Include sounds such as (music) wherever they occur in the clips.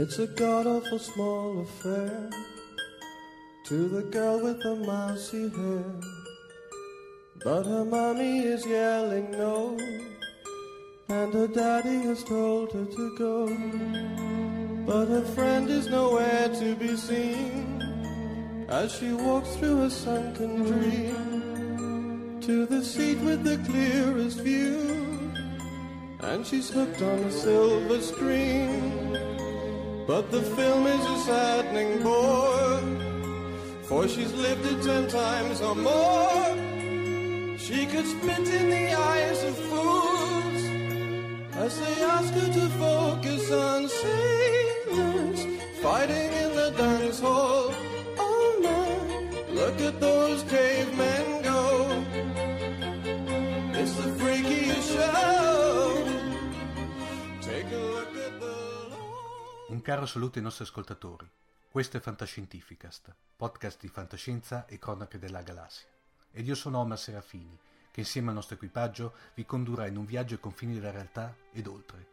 It's a god awful small affair to the girl with the mousy hair. But her mommy is yelling no, and her daddy has told her to go. But her friend is nowhere to be seen as she walks through her sunken dream to the seat with the clearest view. And she's hooked on a silver screen. But the film is a saddening bore, for she's lived it ten times or more. She could spit in the eyes of fools as they ask her to focus on sailors fighting in the dance hall. Oh man, look at those cavemen caro saluto ai nostri ascoltatori. Questo è Fantascientificast, podcast di fantascienza e cronache della galassia. Ed io sono Omar Serafini, che insieme al nostro equipaggio vi condurrà in un viaggio ai confini della realtà ed oltre.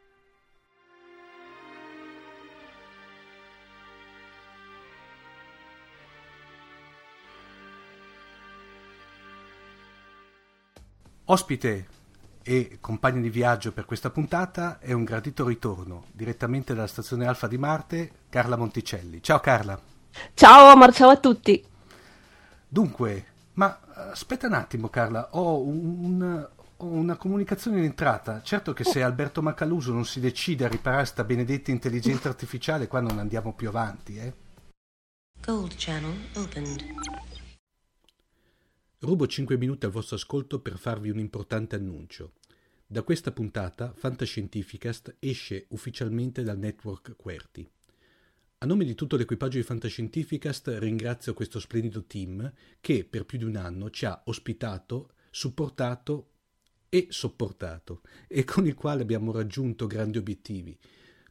Ospite e compagno di viaggio per questa puntata è un gradito ritorno direttamente dalla stazione Alfa di Marte, Carla Monticelli. Ciao Carla. Ciao Omar, ciao a tutti. Dunque, ma aspetta un attimo Carla, ho, un, ho una comunicazione in entrata. Certo che se Alberto Macaluso non si decide a riparare sta benedetta intelligenza artificiale qua non andiamo più avanti, eh? Gold channel opened. Rubo 5 minuti al vostro ascolto per farvi un importante annuncio. Da questa puntata Fantascientificast esce ufficialmente dal network QWERTY. A nome di tutto l'equipaggio di Fantascientificast ringrazio questo splendido team che per più di un anno ci ha ospitato, supportato e sopportato e con il quale abbiamo raggiunto grandi obiettivi,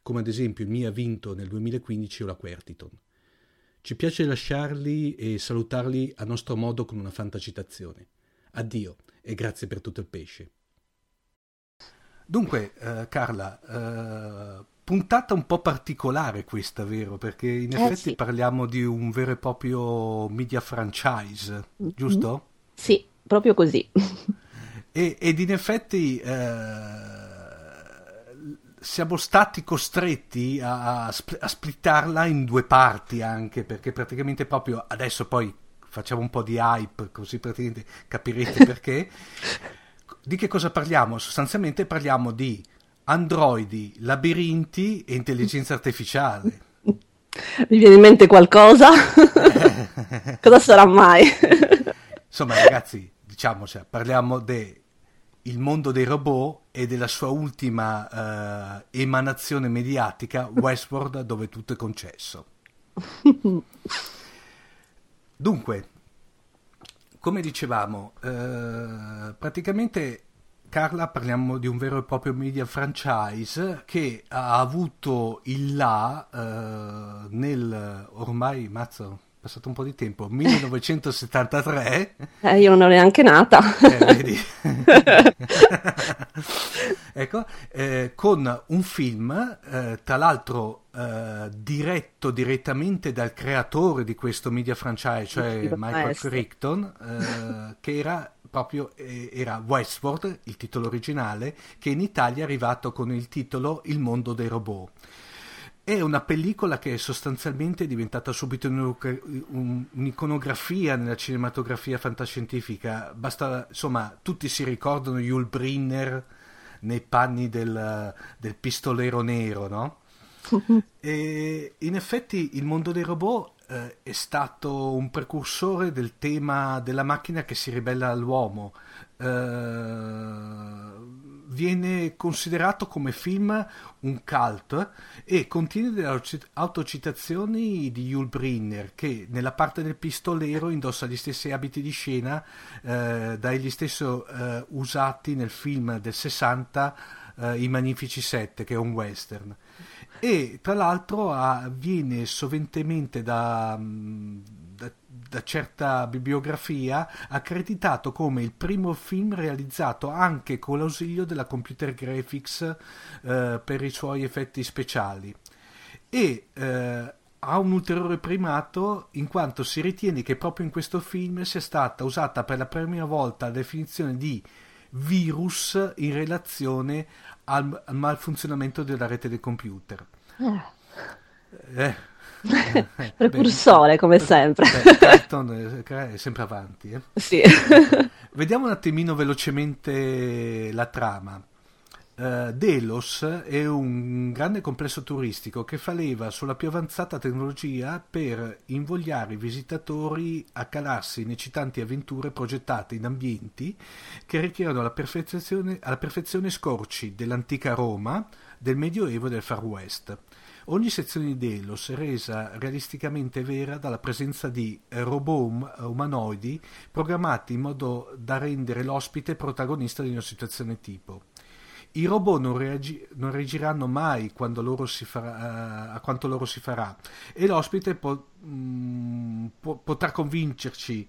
come ad esempio il mio ha vinto nel 2015 o la Quertiton. Ci piace lasciarli e salutarli a nostro modo con una fantacitazione. Addio e grazie per tutto il pesce. Dunque, eh, Carla, eh, puntata un po' particolare questa, vero? Perché in Eh, effetti sì. parliamo di un vero e proprio media franchise, giusto? Sì, proprio così. E, ed in effetti eh, siamo stati costretti a, a, spl- a splittarla in due parti anche, perché praticamente proprio adesso poi facciamo un po' di hype, così praticamente capirete (laughs) perché. Di che cosa parliamo? Sostanzialmente parliamo di androidi, labirinti e intelligenza artificiale. (laughs) Mi viene in mente qualcosa? (laughs) Cosa sarà mai? Insomma, ragazzi, diciamoci, parliamo del mondo dei robot e della sua ultima eh, emanazione mediatica, Westworld, dove tutto è concesso. (laughs) Dunque, come dicevamo, eh, praticamente Carla parliamo di un vero e proprio media franchise che ha avuto il là eh, nel ormai, mazzo, passato un po' di tempo, 1973. (laughs) Eh, io non ero neanche nata. Eh, vedi? (laughs) ecco, eh, con un film, eh, tra l'altro eh, diretto direttamente dal creatore di questo media franchise, cioè Michael. Crichton, eh, che era proprio eh, era Westworld, il titolo originale, che in Italia è arrivato con il titolo Il mondo dei robot. È una pellicola che sostanzialmente è diventata subito un'iconografia nella cinematografia fantascientifica. Basta, insomma, tutti si ricordano Yul Brynner nei panni del, del pistolero nero, no? (laughs) E in effetti il mondo dei robot eh, è stato un precursore del tema della macchina che si ribella all'uomo. Eh, viene considerato come film un cult e contiene delle autocitazioni di Yul Brynner che nella parte del pistolero indossa gli stessi abiti di scena eh, dagli stessi eh, usati nel film del 60 eh, I Magnifici Sette che è un western. E tra l'altro ah, viene soventemente da, da, da, certa bibliografia accreditato come il primo film realizzato anche con l'ausilio della computer graphics eh, per i suoi effetti speciali e eh, ha un ulteriore primato in quanto si ritiene che proprio in questo film sia stata usata per la prima volta la definizione di virus in relazione al, al malfunzionamento della rete del computer. Eh. (laughs) Precursore, come sempre. Beh, Carton è sempre avanti. Eh? Sì. (laughs) Vediamo un attimino velocemente la trama. Uh, Delos è un grande complesso turistico che fa leva sulla più avanzata tecnologia per invogliare i visitatori a calarsi in eccitanti avventure progettate in ambienti che richiedono alla perfezione, alla perfezione scorci dell'antica Roma, del Medioevo e del Far West. Ogni sezione di Delos è resa realisticamente vera dalla presenza di robot umanoidi programmati in modo da rendere l'ospite protagonista di una situazione tipo. I robot non, reagi- non reagiranno mai farà, uh, a quanto loro si farà e l'ospite po- mh, mm, po- potrà convincerci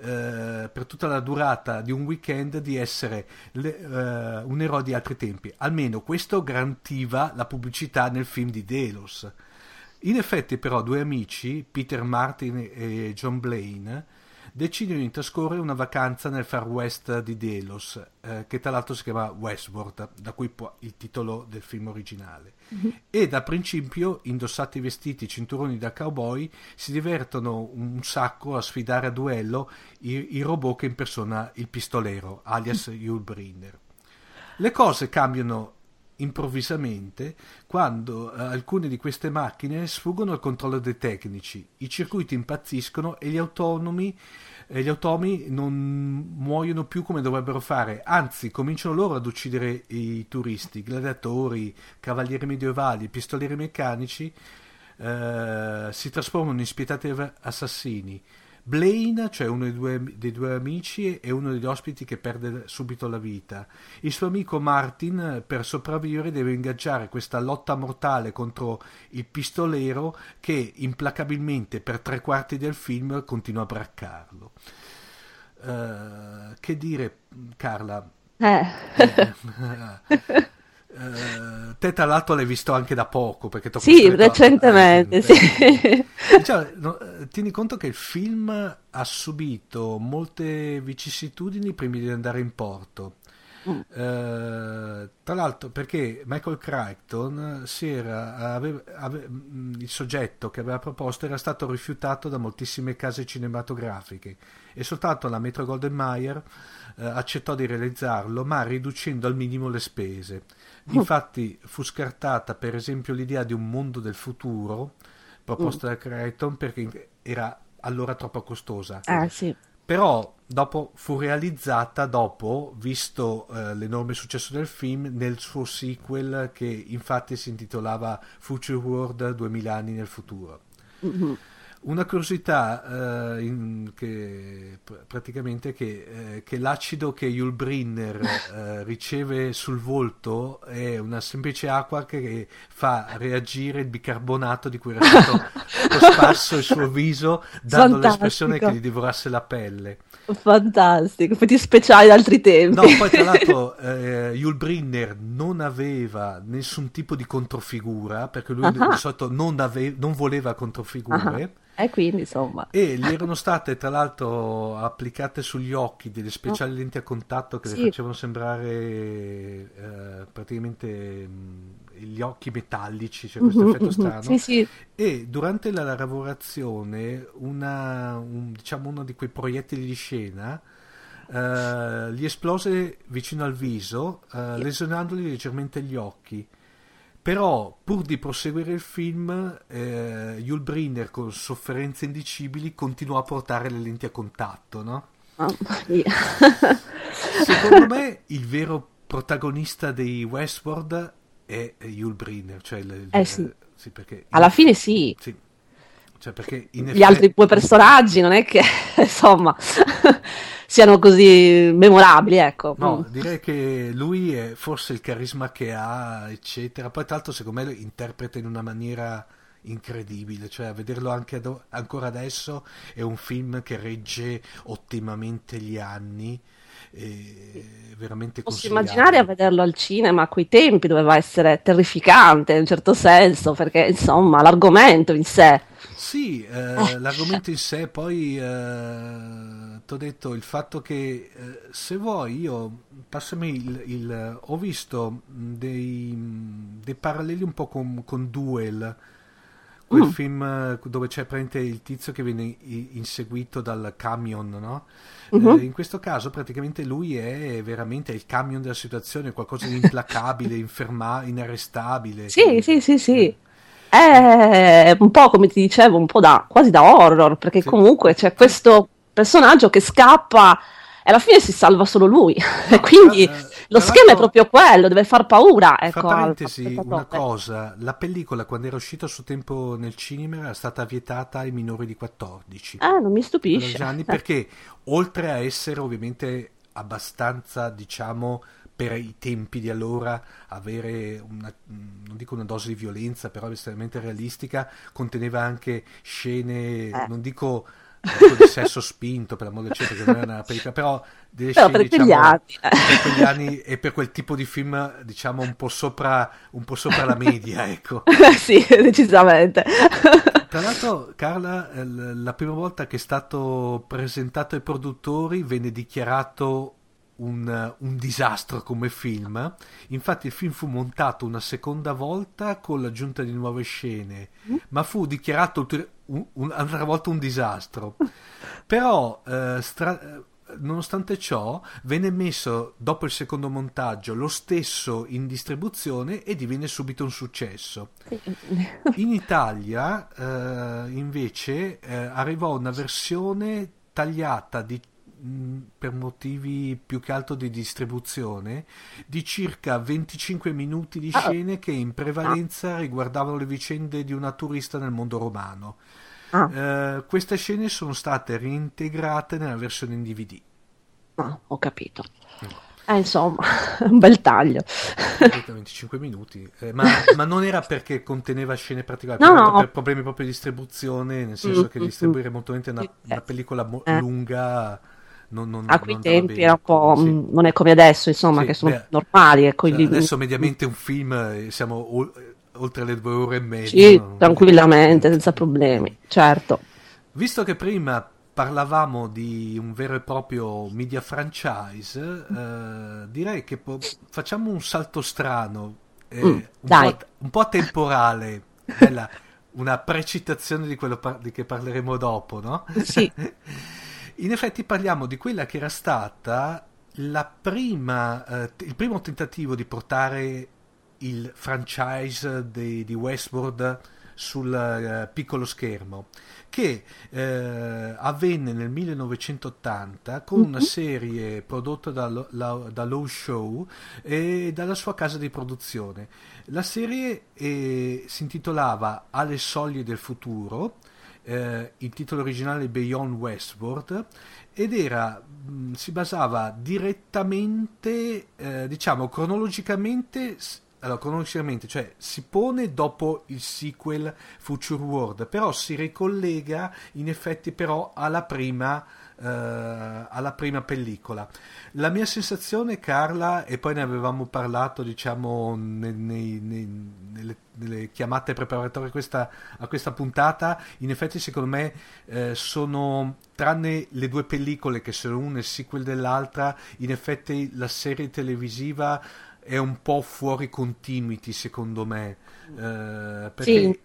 uh, per tutta la durata di un weekend di essere le, uh, un eroe di altri tempi. Almeno questo garantiva la pubblicità nel film di Delos. In effetti però due amici, Peter Martin e John Blaine, decidono di trascorrere una vacanza nel far west di Delos, eh, che tra l'altro si chiama Westworld, da cui il titolo del film originale. Mm-hmm. E da principio, indossati i vestiti cinturoni da cowboy, si divertono un sacco a sfidare a duello i, i robot che impersona il pistolero, alias. (laughs) Yul Brynner. Le cose cambiano improvvisamente quando eh, alcune di queste macchine sfuggono al controllo dei tecnici, i circuiti impazziscono e gli autonomi e gli automi non muoiono più come dovrebbero fare, anzi cominciano loro ad uccidere i turisti, gladiatori, cavalieri medievali, pistolieri meccanici, eh, si trasformano in spietati assassini. Blaine, cioè uno dei due, dei due, amici, è uno degli ospiti che perde subito la vita. Il suo amico Martin, per sopravvivere, deve ingaggiare questa lotta mortale contro il pistolero che implacabilmente per tre quarti del film continua a braccarlo. Uh, che dire, Carla? Eh. (laughs) eh Uh, te tra l'altro l'hai visto anche da poco perché sì recentemente sì. Cioè, no, eh, tieni conto che il film ha subito molte vicissitudini prima di andare in porto mm. uh, tra l'altro perché Michael Crichton era, aveva, aveva, mm, il soggetto che aveva proposto era stato rifiutato da moltissime case cinematografiche e soltanto la Metro Golden Mayer uh, accettò di realizzarlo ma riducendo al minimo le spese (laughs) Infatti fu scartata per esempio l'idea di un mondo del futuro proposta mm. da Crichton perché era allora troppo costosa. Ah, sì. Però dopo fu realizzata dopo, visto eh, l'enorme successo del film, nel suo sequel che infatti si intitolava Future World 2000 anni nel futuro. Mm-hmm. Una curiosità eh, in, che praticamente che, eh, che l'acido che Yul Brynner (laughs) eh, riceve sul volto è una semplice acqua che fa reagire il bicarbonato di cui era stato (laughs) cosparso il suo viso, dando Fantastico. l'espressione che gli divorasse la pelle. Fantastico, effetti speciali d'altri tempi. No, poi tra l'altro (laughs) eh, Yul Brynner non aveva nessun tipo di controfigura, perché lui uh-huh. di solito non, ave- non voleva controfigure. Uh-huh e quindi insomma. E gli erano state tra l'altro applicate sugli occhi delle speciali lenti a contatto che sì. le facevano sembrare eh, praticamente mh, gli occhi metallici, cioè questo mm-hmm, effetto strano. Sì, sì. E durante la lavorazione, una, un, diciamo uno di quei proiettili di scena. Uh, gli esplose vicino al viso, uh, lesionandogli leggermente gli occhi però, pur di proseguire il film, eh, Yul Brynner con sofferenze indicibili continuò a portare le lenti a contatto, no? Oh, (laughs) yeah. Secondo me il vero protagonista dei Westworld è Yul Brynner, cioè il, Eh sì. sì, perché Alla fine sì, sì. Cioè, perché gli effetti- altri due personaggi non è che, (laughs) insomma, siano così memorabili, ecco. No, direi che lui è forse il carisma che ha, eccetera. Poi, tra l'altro, secondo me lo interpreta in una maniera incredibile. Cioè, a vederlo anche ad- ancora adesso è un film che regge ottimamente gli anni. E veramente Posso immaginare a vederlo al cinema a quei tempi doveva essere terrificante in un certo senso, perché insomma l'argomento in sé. Sì, eh, l'argomento in sé, poi ti ho detto il fatto che eh, se vuoi io, passami il, il- ho visto mh, dei, mh, dei paralleli un po' con, con Duel, quel Mm. film eh, dove c'è praticamente il tizio che viene inseguito dal camion, no? Mhm. Eh, in questo caso praticamente lui è veramente il camion della situazione, qualcosa di implacabile, (laughs) inferma- inarrestabile. Sì, sì, sì, sì. È un po' come ti dicevo, un po' da quasi da horror, perché Sì. comunque c'è questo personaggio che scappa e alla fine si salva solo lui. E (laughs) quindi eh, lo schema è proprio quello, deve far paura. Fra Ecco, al- parentesi, al una spettatore. cosa, la pellicola quando era uscita a suo tempo nel cinema era stata vietata ai minori di 14 Eh, non mi 14 stupisce. anni perché oltre a essere ovviamente abbastanza, diciamo, per i tempi di allora avere una, non dico una dose di violenza, però estremamente realistica, conteneva anche scene, Eh. non dico, non dico di sesso spinto per l'amore del cielo, perché non era una pellicola, però delle Però scene, per quegli diciamo, anni, per quegli anni e per quel tipo di film, diciamo, un po' sopra, un po' sopra la media, ecco. (laughs) sì, decisamente. Tra l'altro, Carla, eh, la prima volta che è stato presentato ai produttori venne dichiarato un, un disastro come film. Infatti, il film fu montato una seconda volta con l'aggiunta di nuove scene, ma fu dichiarato un- un- un'altra volta un disastro. (laughs) Però, eh, stra- eh, nonostante ciò, venne messo dopo il secondo montaggio lo stesso in distribuzione e divenne subito un successo. In Italia eh, invece eh, arrivò una versione tagliata di- mh, per motivi più che altro di distribuzione di circa 25 minuti di Ah. scene che in prevalenza riguardavano le vicende di una turista nel mondo romano. Ah, Eh, queste scene sono state reintegrate nella versione in DVD. no, ho capito. Eh, insomma, (laughs) un bel taglio. Ripeto, 25 minuti, Eh, ma, (laughs) ma non era perché conteneva scene particolari, No, no. per problemi proprio di distribuzione, nel senso Mm, che mm, distribuire molto volentieri una, una pellicola mo- Eh. lunga non, non, A quei tempi era un po', sì. mh, non è come adesso, insomma, Sì, che sono beh, normali. E Cioè, adesso mediamente un film eh, siamo ol- oltre le due ore e mezza. Sì, no? tranquillamente, senza problemi, certo. Visto che prima parlavamo di un vero e proprio media franchise, eh, direi che po- facciamo un salto strano, eh, Mm, un, po', un po' temporale, una precitazione di quello par- di che parleremo dopo, no? Sì. (laughs) In effetti parliamo di quella che era stata la prima, eh, il primo tentativo di portare il franchise di, di Westworld sul eh, piccolo schermo, che eh, avvenne nel 1980 con una Mhm. serie prodotta da, la- da Low Show e dalla sua casa di produzione. La serie eh, si intitolava Alle soglie del futuro, eh, il titolo originale Beyond Westworld ed era mh, si basava direttamente eh, diciamo cronologicamente allora, cronologicamente, cioè si pone dopo il sequel Future World, però si ricollega in effetti però alla prima, eh, alla prima pellicola. La mia sensazione, Carla, e poi ne avevamo parlato, diciamo, nei- nei- nei- nelle, nelle chiamate preparatorie a questa, a questa puntata, in effetti secondo me eh, sono, tranne le due pellicole che sono una il sequel dell'altra, in effetti la serie televisiva è un po' fuori continuity secondo me, eh, perché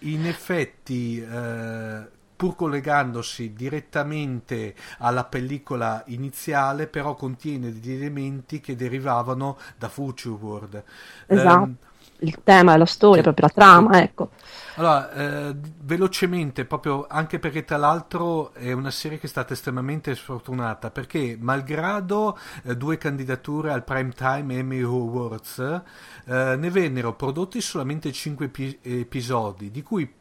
in effetti eh, pur collegandosi direttamente alla pellicola iniziale, però contiene degli elementi che derivavano da Future World. Esatto. Ehm, il tema e la storia, proprio la trama, ecco. Allora, eh, velocemente, proprio anche perché tra l'altro è una serie che è stata estremamente sfortunata, perché malgrado eh, due candidature al Primetime Emmy Awards, eh, ne vennero prodotti solamente 5 episodi, di cui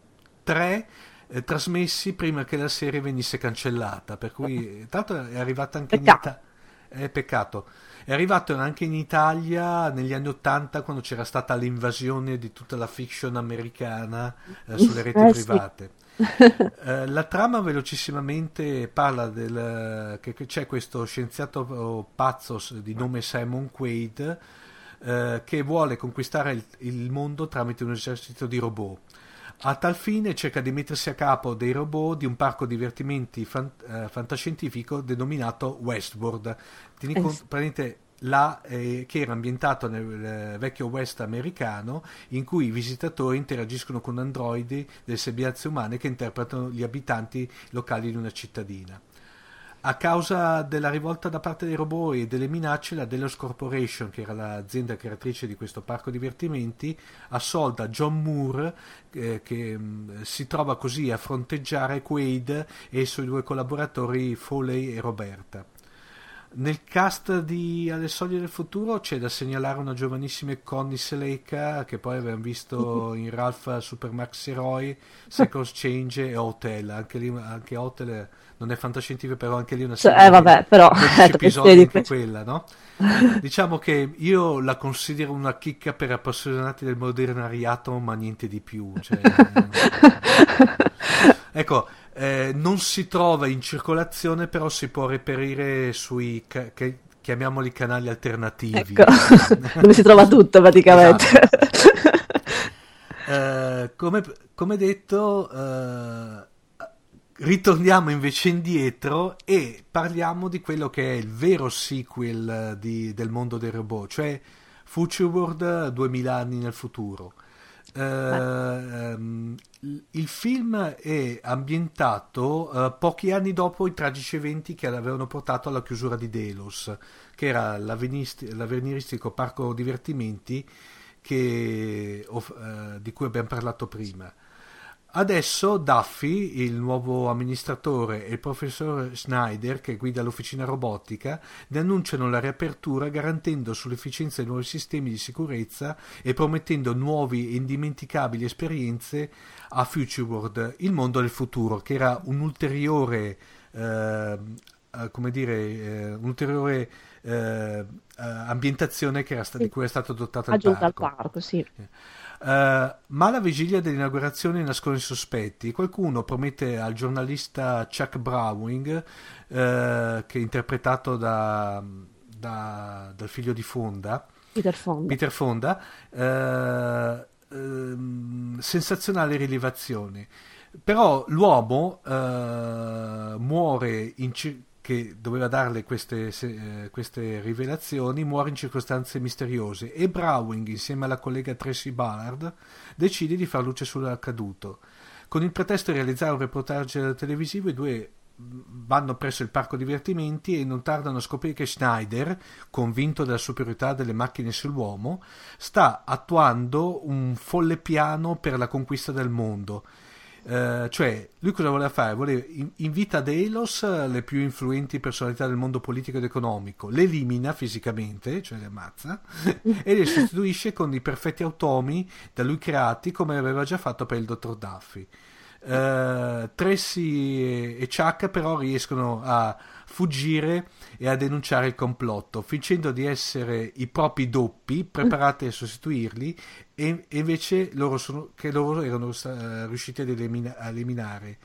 3 eh, trasmessi prima che la serie venisse cancellata, per cui tra l'altro è arrivata anche in Peccato. Italia. È peccato. È arrivato anche in Italia negli anni Ottanta quando c'era stata l'invasione di tutta la fiction americana eh, sulle reti Eh, sì. private. (laughs) Eh, la trama velocissimamente parla del che c'è questo scienziato pazzo di nome Simon Quaid eh, che vuole conquistare il, il mondo tramite un esercito di robot. A tal fine cerca di mettersi a capo dei robot di un parco divertimenti fan- eh, fantascientifico denominato Westworld. Tieni Eh, conto, praticamente là, eh, che era ambientato nel eh, vecchio West americano, in cui i visitatori interagiscono con androidi delle sembianze umane che interpretano gli abitanti locali di una cittadina. A causa della rivolta da parte dei robot e delle minacce, la Delos Corporation, che era l'azienda creatrice di questo parco divertimenti, assolda John Moore, eh, che mh, si trova così a fronteggiare Quaid e i suoi due collaboratori Foley e Roberta. Nel cast di Alle soglie del futuro c'è da segnalare una giovanissima Connie Seleka che poi abbiamo visto (laughs) in Ralph Super Max Heroi, Seconds Change e Hotel. Anche lì anche Hotel non è fantascientifico, però anche lì una Cioè, serie eh, vabbè, però, 12 perché episodi anche quella, no? (laughs) Diciamo che io la considero una chicca per appassionati del modernariato, ma niente di più. Cioè, ecco, eh, non si trova in circolazione, però si può reperire sui, ca- che- chiamiamoli canali alternativi. Ecco, (laughs) dove si trova tutto praticamente. Esatto. (laughs) Eh, come, come detto, eh, ritorniamo invece indietro e parliamo di quello che è il vero sequel eh, di- del mondo dei robot, cioè Future World 2000 anni nel futuro. Eh, ehm, il- il film è ambientato eh, pochi anni dopo i tragici eventi che avevano portato alla chiusura di Delos, che era l'avveniristico parco divertimenti che- eh, di cui abbiamo parlato prima. Adesso Duffy, il nuovo amministratore, e il professor Schneider, che guida l'officina robotica, ne annunciano la riapertura garantendo sull'efficienza dei nuovi sistemi di sicurezza e promettendo nuovi e indimenticabili esperienze a Future World, il mondo del futuro, che era un ulteriore, eh, eh, come dire, eh, un'ulteriore eh, eh, ambientazione che era sta- di cui è stato adottata il parco. parco, sì. Eh, ma alla vigilia dell'inaugurazione nascono i sospetti. Qualcuno promette al giornalista Chuck Browning, eh, che è interpretato da, da- dal figlio di Fonda, Peter Fonda. Peter Fonda, eh, ehm, sensazionale rilevazione. Però l'uomo eh, muore in che doveva darle queste, eh, queste rivelazioni, muore in circostanze misteriose e Browning, insieme alla collega Tracy Ballard, decide di far luce sull'accaduto. Con il pretesto di realizzare un reportage televisivo, i due vanno presso il parco divertimenti e non tardano a scoprire che Schneider, convinto della superiorità delle macchine sull'uomo, sta attuando un folle piano per la conquista del mondo. Eh, cioè, lui cosa voleva fare? Voleva, in- invita ad Elos eh, le più influenti personalità del mondo politico ed economico, le elimina fisicamente, cioè le ammazza, (laughs) e le sostituisce con i perfetti automi da lui creati come aveva già fatto per il dottor Duffy. Eh, Tracy e, e Chuck però riescono a fuggire e a denunciare il complotto, fingendo di essere i propri doppi preparati a sostituirli e, e invece loro sono, che loro erano eh, riusciti ad elimina- eliminare.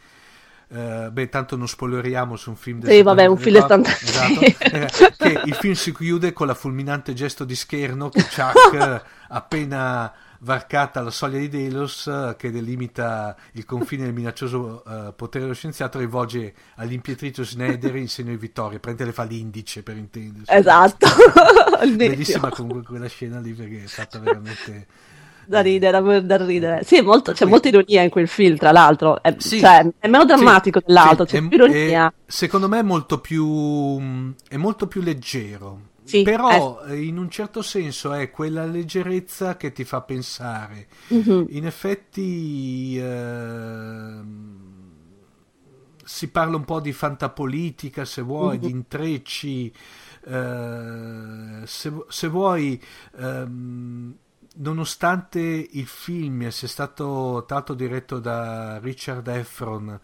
Eh, beh, tanto non spoileriamo su un film del Sì, vabbè, un 74, film del esatto, (laughs) eh, che il film si chiude con la fulminante gesto di scherno che Chuck, (laughs) appena varcata la soglia di Delos, che delimita il confine del minaccioso eh, potere dello scienziato, rivolge all'impietrito Schneider in segno di vittoria, prende le fa l'indice per intendersi. Esatto. (laughs) Bellissima comunque quella scena lì perché è stata veramente... Da ridere, da, ridere. Sì, molto- c'è molta ironia in quel film, tra l'altro. È, Sì. cioè, è meno drammatico Sì, dell'altro, sì, c'è più ironia. è- secondo me è molto più, è molto più leggero. Sì, però eh, in un certo senso è quella leggerezza che ti fa pensare. Mhm. In effetti ehm, si parla un po' di fantapolitica, se vuoi, di intrecci, eh, se, se vuoi, ehm, nonostante il film sia stato l'altro diretto da Richard Efron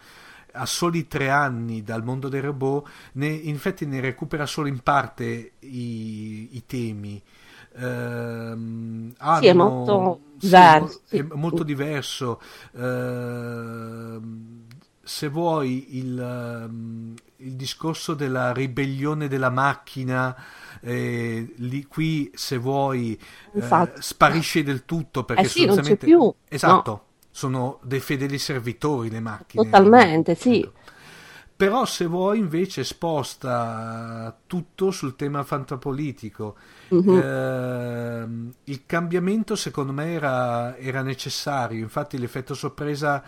a soli tre anni dal mondo dei robot, ne, in effetti ne recupera solo in parte i, i temi. Ehm, Sì, è molto sì, diverso, è molto diverso. Ehm, se vuoi il, ehm, il discorso della ribellione della macchina, eh, lì, qui se vuoi eh, sparisce del tutto perché Eh sì, non c'è sostanzialmente- più, Esatto, sono dei fedeli servitori le macchine. Totalmente, sì. Ecco. Però se vuoi invece sposta tutto sul tema fantapolitico. Mhm. Ehm, il cambiamento secondo me era, era necessario, infatti l'effetto sorpresa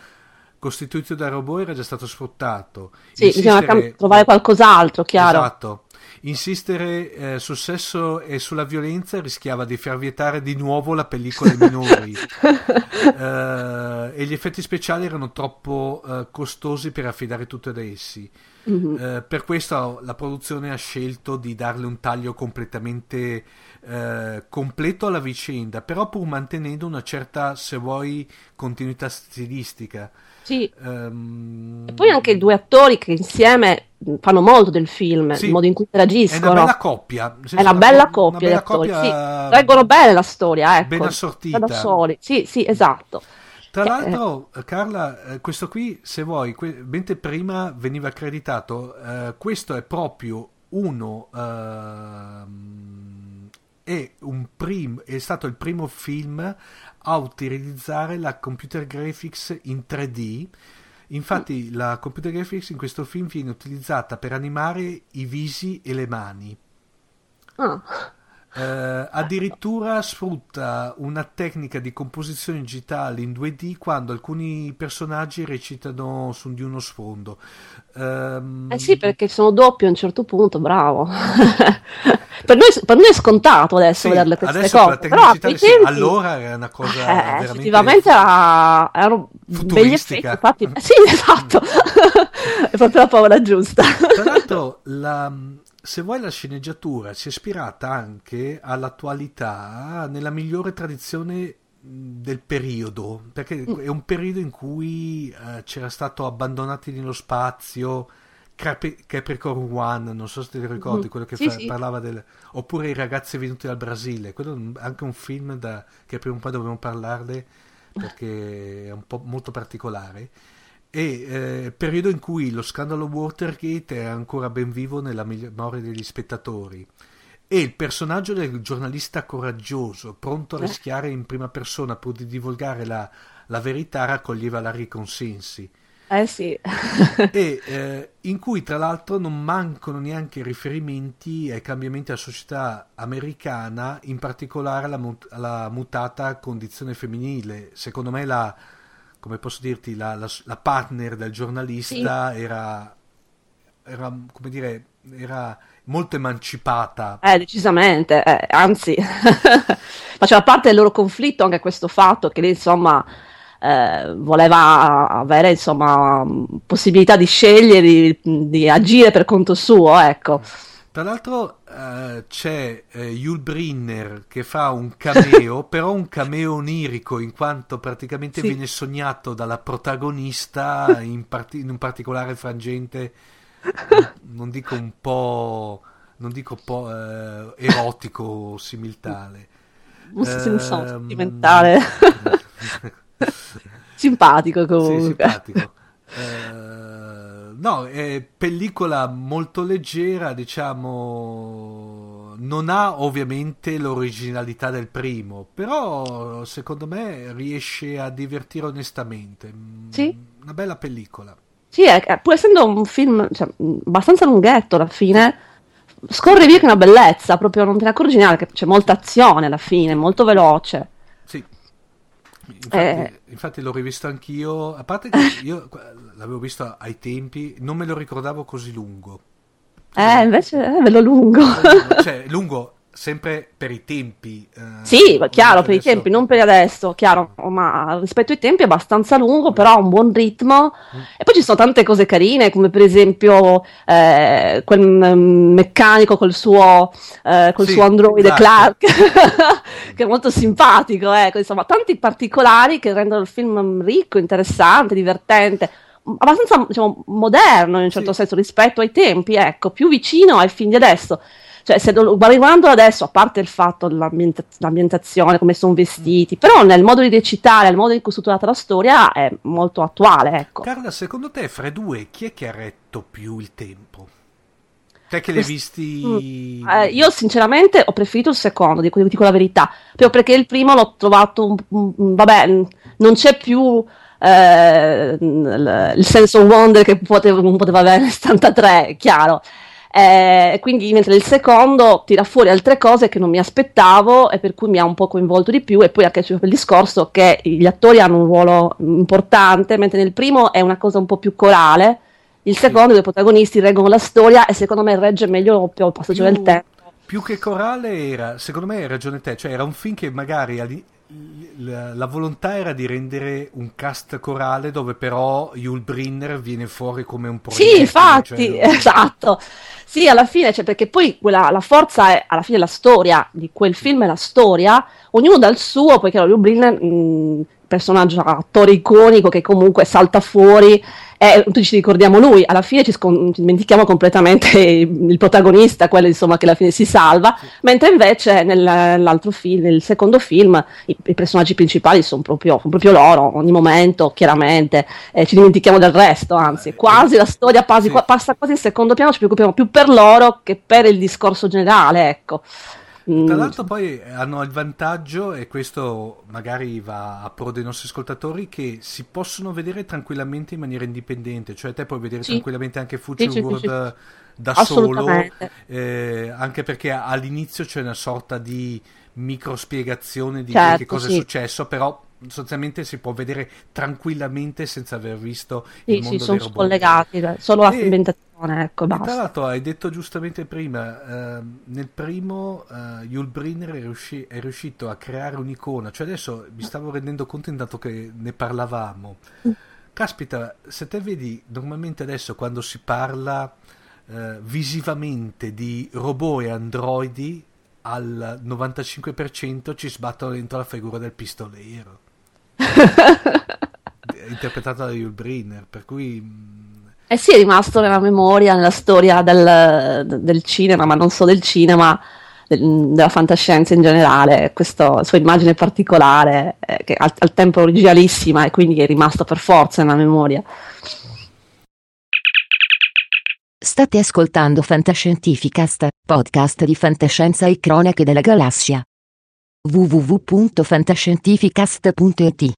costituito da robot era già stato sfruttato. Sì, bisogna Insistere- cam- trovare qualcos'altro, chiaro. Esatto. Insistere eh, sul sesso e sulla violenza rischiava di far vietare di nuovo la pellicola ai minori. (laughs) Eh, e gli effetti speciali erano troppo eh, costosi per affidare tutto ad essi. Mhm. Eh, per questo la produzione ha scelto di darle un taglio completamente eh, completo alla vicenda, però pur mantenendo una certa, se vuoi, continuità stilistica. Sì. Ehm, E poi anche i due attori che insieme fanno molto del film, Sì. il modo in cui È una interagiscono. bella coppia. senso, È una bella una coppia di bella coppia, sì. Reggono bene la storia, ecco. ben assortita. Da soli. Sì, sì, esatto. Tra Eh, l'altro, Carla, eh, questo qui, se vuoi, mentre prima veniva accreditato, eh, questo è proprio uno. ehm, è, un prim- è stato il primo film a utilizzare la computer graphics in 3D. Infatti, la computer graphics in questo film viene utilizzata per animare i visi e le mani. ah, Eh, addirittura sfrutta una tecnica di composizione digitale in 2D quando alcuni personaggi recitano su di uno sfondo. Ehm, Eh sì, perché sono doppio a un certo punto, bravo. (laughs) per, noi, per noi è scontato adesso sì, vederle queste adesso cose, la però quei sì, tempi allora era una cosa eh, veramente effettivamente era- erano begli Futuristica. effetti. Infatti, sì, esatto, (laughs) è proprio la parola giusta. Tra l'altro, la- se vuoi, la sceneggiatura si è ispirata anche all'attualità nella migliore tradizione del periodo, perché Mm. è un periodo in cui eh, c'era stato abbandonati nello spazio. Capri- Capricorn One, non so se ti ricordi, Mhm. quello che Sì, fa- sì. parlava del. oppure i ragazzi venuti dal Brasile, quello è anche un film da- che prima o poi dovremmo parlarne perché è un po' molto particolare. E eh, il periodo in cui lo scandalo Watergate è ancora ben vivo nella memoria degli spettatori. E il personaggio del giornalista coraggioso, pronto a Eh. rischiare in prima persona pur di divulgare la, la verità, raccoglieva larghi consensi. Eh sì. (laughs) e (laughs) eh, in cui tra l'altro non mancano neanche riferimenti ai cambiamenti della società americana, in particolare alla, mut- alla mutata condizione femminile. Secondo me la, come posso dirti, la, la- la partner del giornalista era, era, come dire, era molto emancipata. Eh, decisamente, eh, anzi, (laughs) faceva parte del loro conflitto anche questo fatto che lei, insomma, eh, voleva avere, insomma, possibilità di scegliere, di, di agire per conto suo, ecco. Tra l'altro eh, c'è eh, Yul Brynner che fa un cameo, (laughs) però un cameo onirico in quanto praticamente Sì. viene sognato dalla protagonista in, parti- in un particolare frangente, non- dico un po', non dico po' eh, erotico o similtale. Un senso Ehm, sentimentale. (laughs) Simpatico Sì, comunque. simpatico. (laughs) No, è pellicola molto leggera, diciamo, non ha ovviamente l'originalità del primo, però secondo me riesce a divertire onestamente. Mm, Sì. Una bella pellicola. Sì, è- pur essendo un film cioè, abbastanza lunghetto alla fine, scorre via che è una bellezza, proprio non te ne accorgi neanche, c'è molta azione alla fine, molto veloce. Infatti, Eh. infatti l'ho rivisto anch'io, a parte che (laughs) io l'avevo visto ai tempi, non me lo ricordavo così lungo. Eh, invece è bello lungo. cioè, lungo sempre per i tempi. Eh, sì, chiaro, per adesso... i tempi, non per adesso, chiaro, ma rispetto ai tempi è abbastanza lungo, però ha un buon ritmo. Mm. E poi ci sono tante cose carine, come per esempio eh, quel meccanico col suo, eh, col sì, suo androide esatto. Clark, (laughs) che è molto simpatico, ecco, insomma, tanti particolari che rendono il film ricco, interessante, divertente abbastanza diciamo, moderno in un certo sì. senso rispetto ai tempi, ecco, più vicino ai film di adesso. Cioè, se lo, guardando adesso, a parte il fatto dell'ambientazione, come sono vestiti, però nel modo di recitare, nel modo in cui è strutturata la storia è molto attuale, ecco. Carla, secondo te fra i due chi è che ha retto più il tempo? Te che li hai visti? Mm. Eh, io sinceramente ho preferito il secondo, dico, dico la verità, proprio perché il primo l'ho trovato, un, un, vabbè, non c'è più eh, il sense of wonder che poteva, poteva avere nel 73, chiaro. Eh, quindi mentre il secondo tira fuori altre cose che non mi aspettavo e per cui mi ha un po' coinvolto di più e poi anche il discorso che gli attori hanno un ruolo importante mentre nel primo è una cosa un po' più corale il secondo sì. i protagonisti reggono la storia e secondo me regge meglio il passaggio più, del tempo più che corale era secondo me hai ragione te cioè era un film che magari la, la, volontà era di rendere un cast corale dove però Yul Brinner viene fuori come un progetto. Sì, infatti, cioè... (laughs) esatto. Sì, alla fine, cioè, perché poi quella, la forza è alla fine la storia di quel film è la storia, ognuno dal suo, poiché Yul Brinner, mh, personaggio, attore iconico che comunque salta fuori e tutti ci ricordiamo lui, alla fine ci, scon- ci dimentichiamo completamente (laughs) il protagonista, quello insomma che alla fine si salva, sì. mentre invece nell'altro film, nel secondo film, i, i personaggi principali sono proprio, sono proprio, loro, ogni momento, chiaramente, eh, ci dimentichiamo del resto, anzi, eh, quasi la storia passa, sì. passa quasi in secondo piano, ci preoccupiamo più per loro che per il discorso generale, ecco. Tra mm. l'altro poi hanno il vantaggio, e questo magari va a pro dei nostri ascoltatori, che si possono vedere tranquillamente in maniera indipendente, cioè te puoi vedere sì. tranquillamente anche Future sì, World sì, da solo, eh, anche perché all'inizio c'è una sorta di micro spiegazione di certo, che cosa è successo, però sostanzialmente si può vedere tranquillamente senza aver visto sì, il mondo sì, sono robot. collegati, solo la ambientazione, ecco, basta. Tra l'altro hai detto giustamente prima, eh, nel primo eh, Yul Brynner è, riusci- è, riuscito a creare un'icona, cioè adesso mi stavo rendendo conto intanto che ne parlavamo. Caspita, se te vedi normalmente adesso quando si parla eh, visivamente di robot e androidi, al 95% ci sbattono dentro la figura del pistolero. (laughs) interpretato da Yul Brynner, per cui... Mm, eh sì, è rimasto nella memoria, nella storia del, del cinema, ma non solo del cinema, del, della fantascienza in generale, questa sua immagine particolare, eh, che al, al tempo originalissima e quindi è rimasta per forza nella memoria. State ascoltando Fantascientificast, podcast di fantascienza e cronache della galassia. www.fantascientificast.it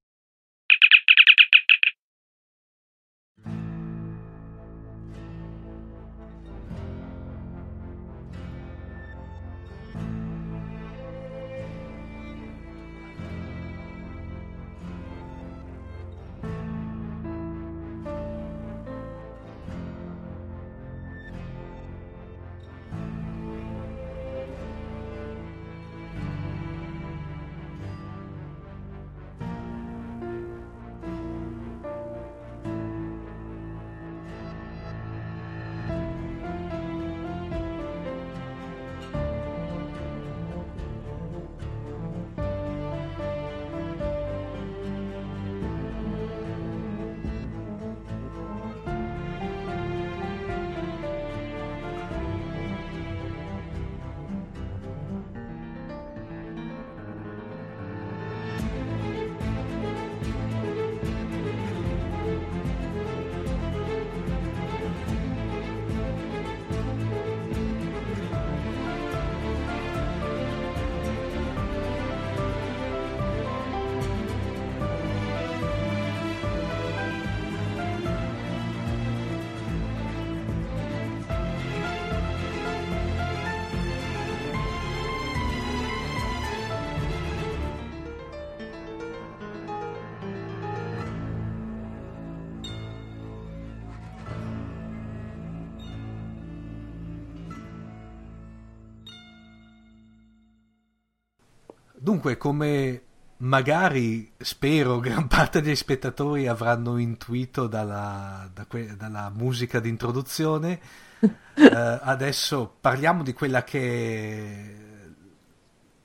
dunque, come magari, spero, (laughs) gran parte dei spettatori avranno intuito dalla, da que- dalla musica di introduzione, (laughs) eh, adesso parliamo di quella che,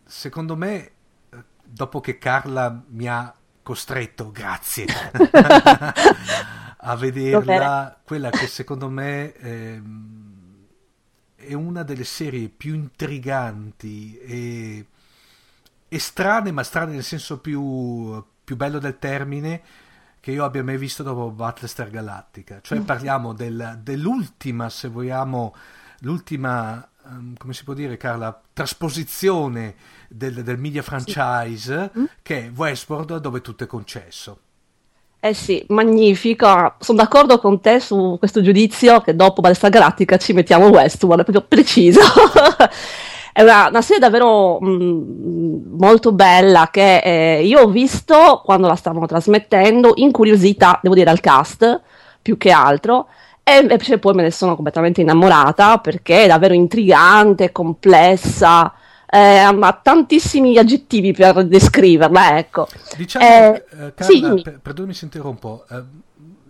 secondo me, dopo che Carla mi ha costretto, grazie, (laughs) a vederla, quella che secondo me ehm, è una delle serie più intriganti e, e strane, ma strane nel senso più, più, bello del termine, che io abbia mai visto dopo Battlestar Galactica. Cioè mm. parliamo del, dell'ultima, se vogliamo, l'ultima um, come si può dire Carla, trasposizione del, del media franchise sì. mm. che è Westworld dove tutto è concesso. Eh sì, magnifico. Sono d'accordo con te su questo giudizio che dopo Balestra Galattica ci mettiamo Westworld, è proprio preciso. (laughs) è una, una, serie davvero mh, mm, molto bella che eh, io ho visto quando la stavano trasmettendo, in curiosità, devo dire, al cast, più che altro. E invece poi me ne sono completamente innamorata perché è davvero intrigante, complessa, eh, ha tantissimi aggettivi per descriverla, ecco. Diciamo, eh, eh, Carla, sì, per, perdonami se interrompo, eh,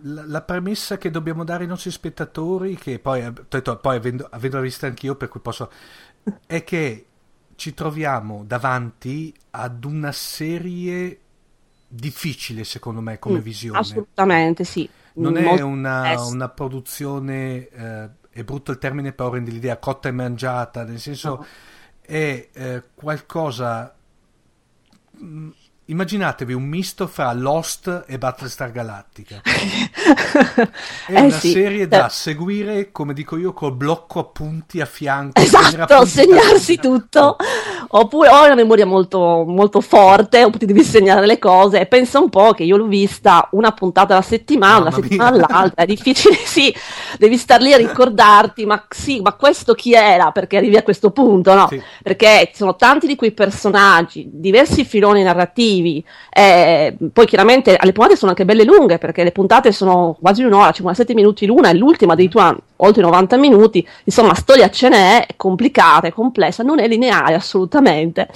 la, la, premessa che dobbiamo dare ai nostri spettatori, che poi, eh, detto, poi avendo, avendo vista anch'io, per cui posso, (laughs) è che ci troviamo davanti ad una serie difficile, secondo me, come mm, visione. Assolutamente, sì. Non è una, una produzione, eh, è brutto il termine però rende l'idea cotta e mangiata, nel senso... No è eh, qualcosa mm, immaginatevi un misto fra Lost e Battlestar Galactica. (laughs) È eh una sì. serie da eh. seguire, come dico io, col blocco appunti a fianco. Esatto, segnarsi tutto. Oppure ho una memoria molto, molto forte, oppure devi segnare le cose. E pensa un po' che io l'ho vista una puntata alla settimana, una settimana all'altra. È difficile, sì. Devi star lì a ricordarti, ma sì, ma questo chi era? Perché arrivi a questo punto, no? Sì. Perché sono tanti di quei personaggi, diversi filoni narrativi narrativi. Eh, poi chiaramente le puntate sono anche belle lunghe perché le puntate sono quasi un'ora, 57 minuti l'una e l'ultima addirittura oltre 90 minuti. Insomma, storia ce n'è, è complicata, è complessa, non è lineare assolutamente.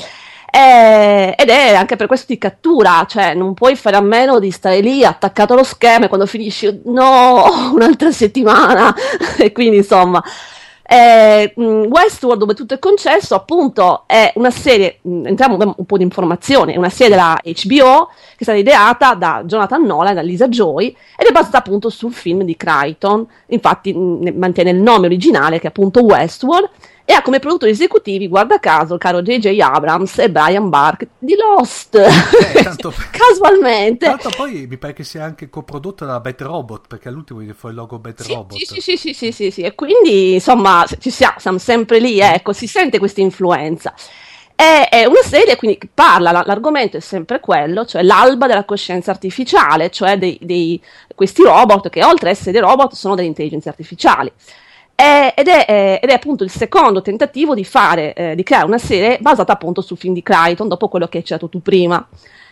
Eh, ed è anche per questo ti cattura, cioè non puoi fare a meno di stare lì attaccato allo schermo e quando finisci, no, (laughs) un'altra settimana. (laughs) e quindi insomma, eh, mm, Westworld, dove tutto è concesso, appunto, è una serie, mm, entriamo un po' di informazioni, è una serie della HBO che è stata ideata da Jonathan Nolan e da Lisa Joy ed è basata appunto sul film di Crichton, infatti mh, mantiene il nome originale che è appunto Westworld e ha come produttori esecutivi, guarda caso, il caro J.J. Abrams e Brian Bark di Lost. Eh, (laughs) tanto, Casualmente. Tanto poi mi pare che sia anche coprodotta da Bat Robot, perché all'ultimo gli fa il logo Bat sì, Robot. Sì, sì, sì, sì, sì, sì, e quindi insomma ci siamo, siamo sempre lì, ecco, si sente questa influenza. È, è, una serie quindi che parla, l'argomento è sempre quello, cioè l'alba della coscienza artificiale, cioè dei, dei, questi robot che oltre ad essere dei robot sono delle intelligenze artificiali. Ed, è, ed, è, appunto il secondo tentativo di, fare, eh, di creare una serie basata appunto sul film di Crichton, dopo quello che hai citato tu prima.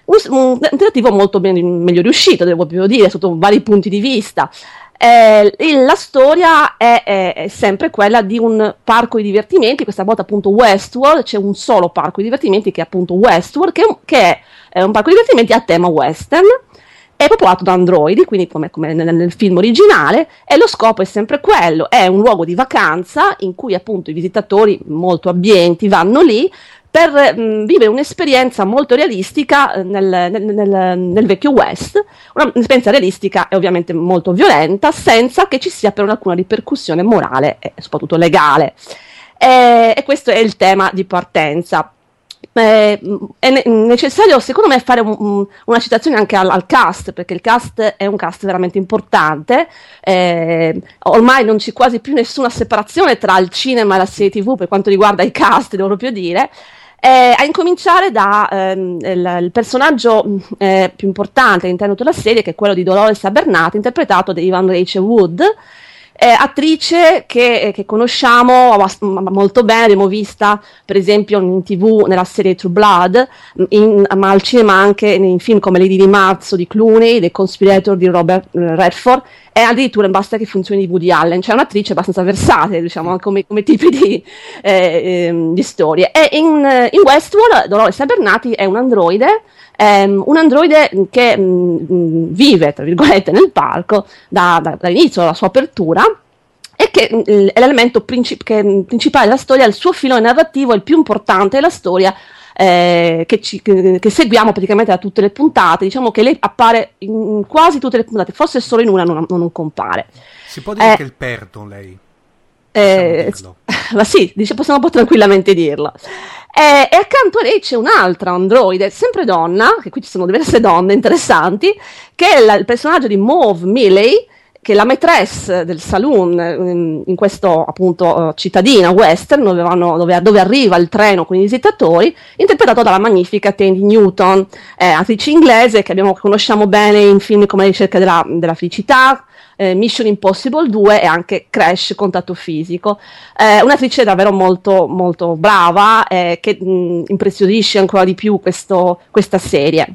Un, un, tentativo molto ben, meglio riuscito, devo dire, sotto vari punti di vista. Eh, la storia è, è, è, sempre quella di un parco di divertimenti, questa volta appunto Westworld, c'è un solo parco di divertimenti che è appunto Westworld, che, che è un parco di divertimenti a tema western è popolato da androidi, quindi come, come nel, nel, film originale, e lo scopo è sempre quello, è un luogo di vacanza in cui appunto i visitatori molto abbienti vanno lì per mh, vivere un'esperienza molto realistica eh, nel, nel, nel, vecchio West, un'esperienza realistica e ovviamente molto violenta, senza che ci sia però alcuna ripercussione morale e soprattutto legale. E, e questo è il tema di partenza eh, è ne- necessario secondo me fare un, una citazione anche al, al, cast perché il cast è un cast veramente importante. Eh, ormai non c'è quasi più nessuna separazione tra il cinema e la serie tv per quanto riguarda i cast devo proprio dire. Eh, a incominciare dal ehm, personaggio eh, più importante all'interno della serie che è quello di Dolores Abernathy interpretato da Ivan Rachel Wood eh, attrice che, che conosciamo molto bene, l'abbiamo vista per esempio in tv nella serie True Blood, in, ma al cinema anche in film come Lady di Marzo di Clooney, The Conspirator di Robert eh, Redford e addirittura in Basta che funzioni di Woody Allen, cioè un'attrice abbastanza versatile diciamo come, come tipi di, eh, ehm, di, storie. E in, in Westworld Dolores Bernati è un androide Um, un androide che um, vive, tra virgolette, nel parco da, da, dall'inizio della sua apertura e che um, è l'elemento princip- che, principale della storia, il suo filone narrativo, il più importante della storia eh, che, ci, che, che, seguiamo praticamente da tutte le puntate. Diciamo che lei appare in quasi tutte le puntate, forse solo in una non, non compare. Si può dire eh, che è il perdo lei? Eh, (laughs) ma sì, dice, possiamo tranquillamente dirlo. E, e, accanto a lei c'è un'altra androide, sempre donna, che qui ci sono diverse donne interessanti, che è la, il personaggio di Mauve Milley, che la maîtresse del saloon in, in questo appunto uh, cittadina western dove, vanno, dove, dove, arriva il treno con i visitatori, interpretato dalla magnifica Tandy Newton, eh, attrice inglese che abbiamo, conosciamo bene in film come La ricerca della, della felicità, eh, Mission Impossible 2 e anche Crash Contatto Fisico. Eh, un'attrice davvero molto, molto brava eh, che mh, impreziosisce ancora di più questo, questa serie.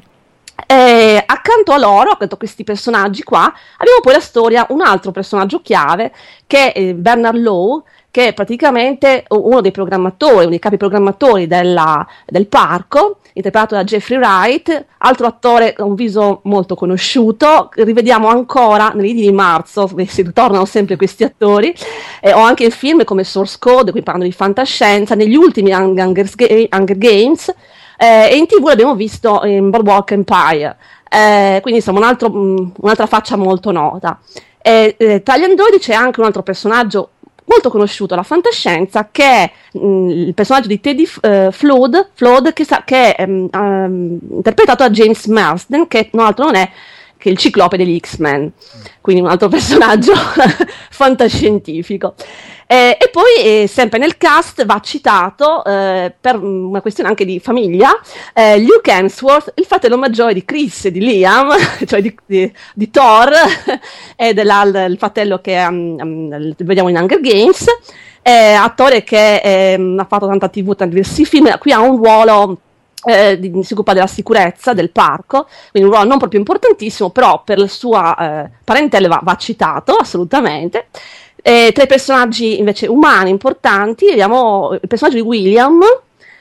E accanto a loro, accanto a questi personaggi qua, abbiamo poi la storia, un altro personaggio chiave che è Bernard Lowe, che è praticamente uno dei programmatori, uno dei capi programmatori della, del parco, interpretato da Jeffrey Wright, altro attore con un viso molto conosciuto, rivediamo ancora nei di marzo, si ritornano sempre questi attori, eh, o anche in film come Source Code, qui parlando di fantascienza, negli ultimi Hunger, Hunger Games, eh, e in tv l'abbiamo visto in Boardwalk Empire, eh, quindi insomma un altro, mh, mm, un'altra faccia molto nota. Eh, tra gli androidi c'è anche un altro personaggio molto conosciuto alla fantascienza che è mh, mm, il personaggio di Teddy uh, Flood, Flood che, sa, che è um, um, interpretato da James Marsden che non altro non è che il ciclope degli X-Men, quindi un altro (laughs) personaggio (laughs) fantascientifico. Eh, e poi, eh, sempre nel cast, va citato, eh, per una questione anche di famiglia, eh, Luke Hemsworth, il fratello maggiore di Chris e di Liam, (laughs) cioè di, di, di Thor, (laughs) e del fratello che um, um, vediamo in Hunger Games, attore che um, ha fatto tanta tv, tanti diversi film, qui ha un ruolo... Eh, si occupa della sicurezza del parco, quindi un ruolo non proprio importantissimo, però per la sua eh, parentela va, va, citato assolutamente. Eh, tra i personaggi invece umani importanti abbiamo il personaggio di William,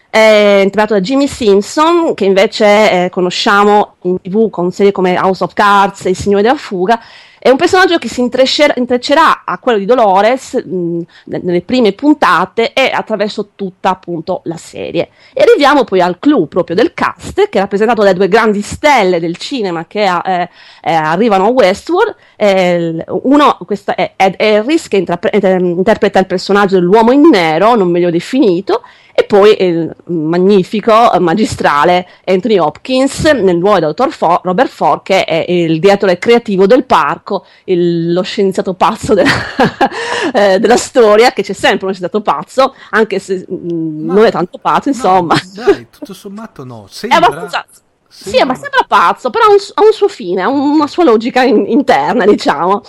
eh, interpretato da Jimmy Simpson, che invece eh, conosciamo in tv con serie come House of Cards e Il Signore della Fuga, è un personaggio che si intreccerà a quello di Dolores mh, nelle prime puntate e attraverso tutta appunto la serie. E arriviamo poi al clou proprio del cast, che è rappresentato dalle due grandi stelle del cinema che eh, eh, arrivano a Westworld. Eh, uno, questo è Ed Harris, che intrapre- eh, interpreta il personaggio dell'uomo in nero, non meglio definito, e poi il magnifico, magistrale Anthony Hopkins nel ruolo del dottor Fo- Robert Ford, che è il direttore creativo del parco, il, lo scienziato pazzo della, (laughs) eh, della, storia, che c'è sempre uno scienziato pazzo, anche se mh, mm, non è tanto pazzo, insomma. No, dai, tutto sommato no. (laughs) Sembra... È abbastanza sì, ma sembra pazzo, però ha un, ha un suo fine, ha una sua logica in, interna, diciamo.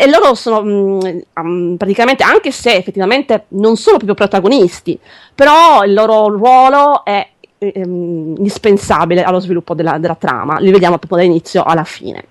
E, loro sono mh, um, praticamente, anche se effettivamente non sono proprio protagonisti, però il loro ruolo è ehm, indispensabile allo sviluppo della, della, trama, li vediamo proprio dall'inizio alla fine.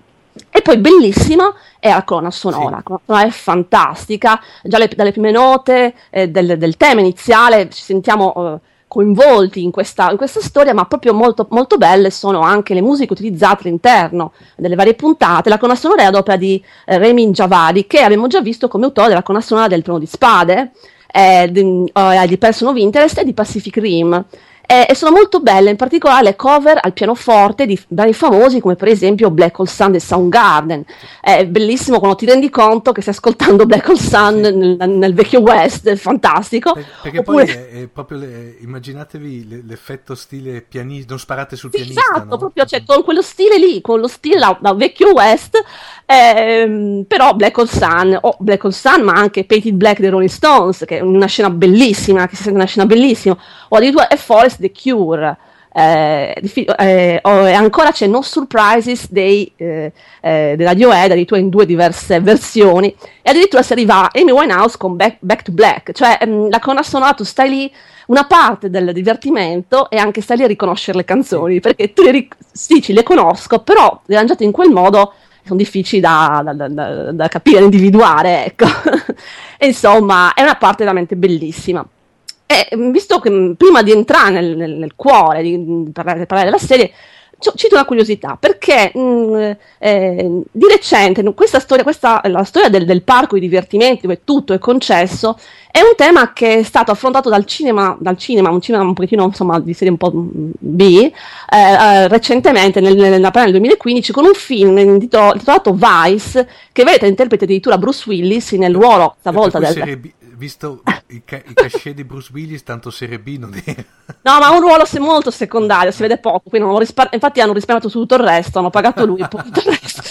E poi bellissima è la colonna sonora, sì. la colonna sonora è fantastica, già le, dalle prime note eh, del, del, tema iniziale ci sentiamo eh, coinvolti in questa, in questa, storia, ma proprio molto, molto belle sono anche le musiche utilizzate all'interno delle varie puntate. La colonna sonora è ad opera di eh, Ramin Javadi, che abbiamo già visto come autore della colonna sonora del Trono di Spade, eh, di, eh, di Person of Interest e di Pacific Rim eh, e sono molto belle, in particolare le cover al pianoforte di brani famosi come per esempio Black Hole Sun del Soundgarden. È bellissimo quando ti rendi conto che stai ascoltando Black Hole Sun nel, nel vecchio West, è fantastico. Per, perché Oppure... poi è, è proprio, le, immaginatevi l'effetto stile pianista, non sparate sul sì, pianista. Esatto, no? proprio cioè, con quello stile lì, con lo stile da, da vecchio West, ehm, però Black Hole Sun, o oh, Black Hole Sun, ma anche Painted Black dei Rolling Stones, che è una scena bellissima, che si sente una scena bellissima, o addirittura è Forest The Cure. eh, eh, e ancora c'è No Surprises dei, eh, eh, della Radiohead, addirittura in due diverse versioni, e addirittura si arriva a Amy Winehouse con Back, Back to Black, cioè mh, mm, la colonna sonora tu stai lì, una parte del divertimento e anche stai lì a riconoscere le canzoni, perché tu le ric- sì, ci le conosco, però arrangiate in quel modo sono difficili da, da, da, da capire, da individuare, ecco. (laughs) e insomma, è una parte veramente bellissima. E visto che prima di entrare nel, nel, nel cuore, di, di, parlare, di parlare della serie, cito una curiosità, perché mh, mm, eh, di recente questa storia, questa, la storia del, del, parco di divertimenti dove tutto è concesso, è un tema che è stato affrontato dal cinema, dal cinema un cinema un pochettino insomma di serie un po' B, eh, eh, recentemente nel, nel, nel 2015 con un film intitolato Vice che vede interprete addirittura Bruce Willis nel ruolo stavolta del... B, visto i, ca- i cachet di Bruce Willis, tanto Serie B non è. No, ma ha un ruolo molto secondario, si vede poco. Rispar- infatti hanno risparmiato su tutto il resto, hanno pagato lui tutto il resto.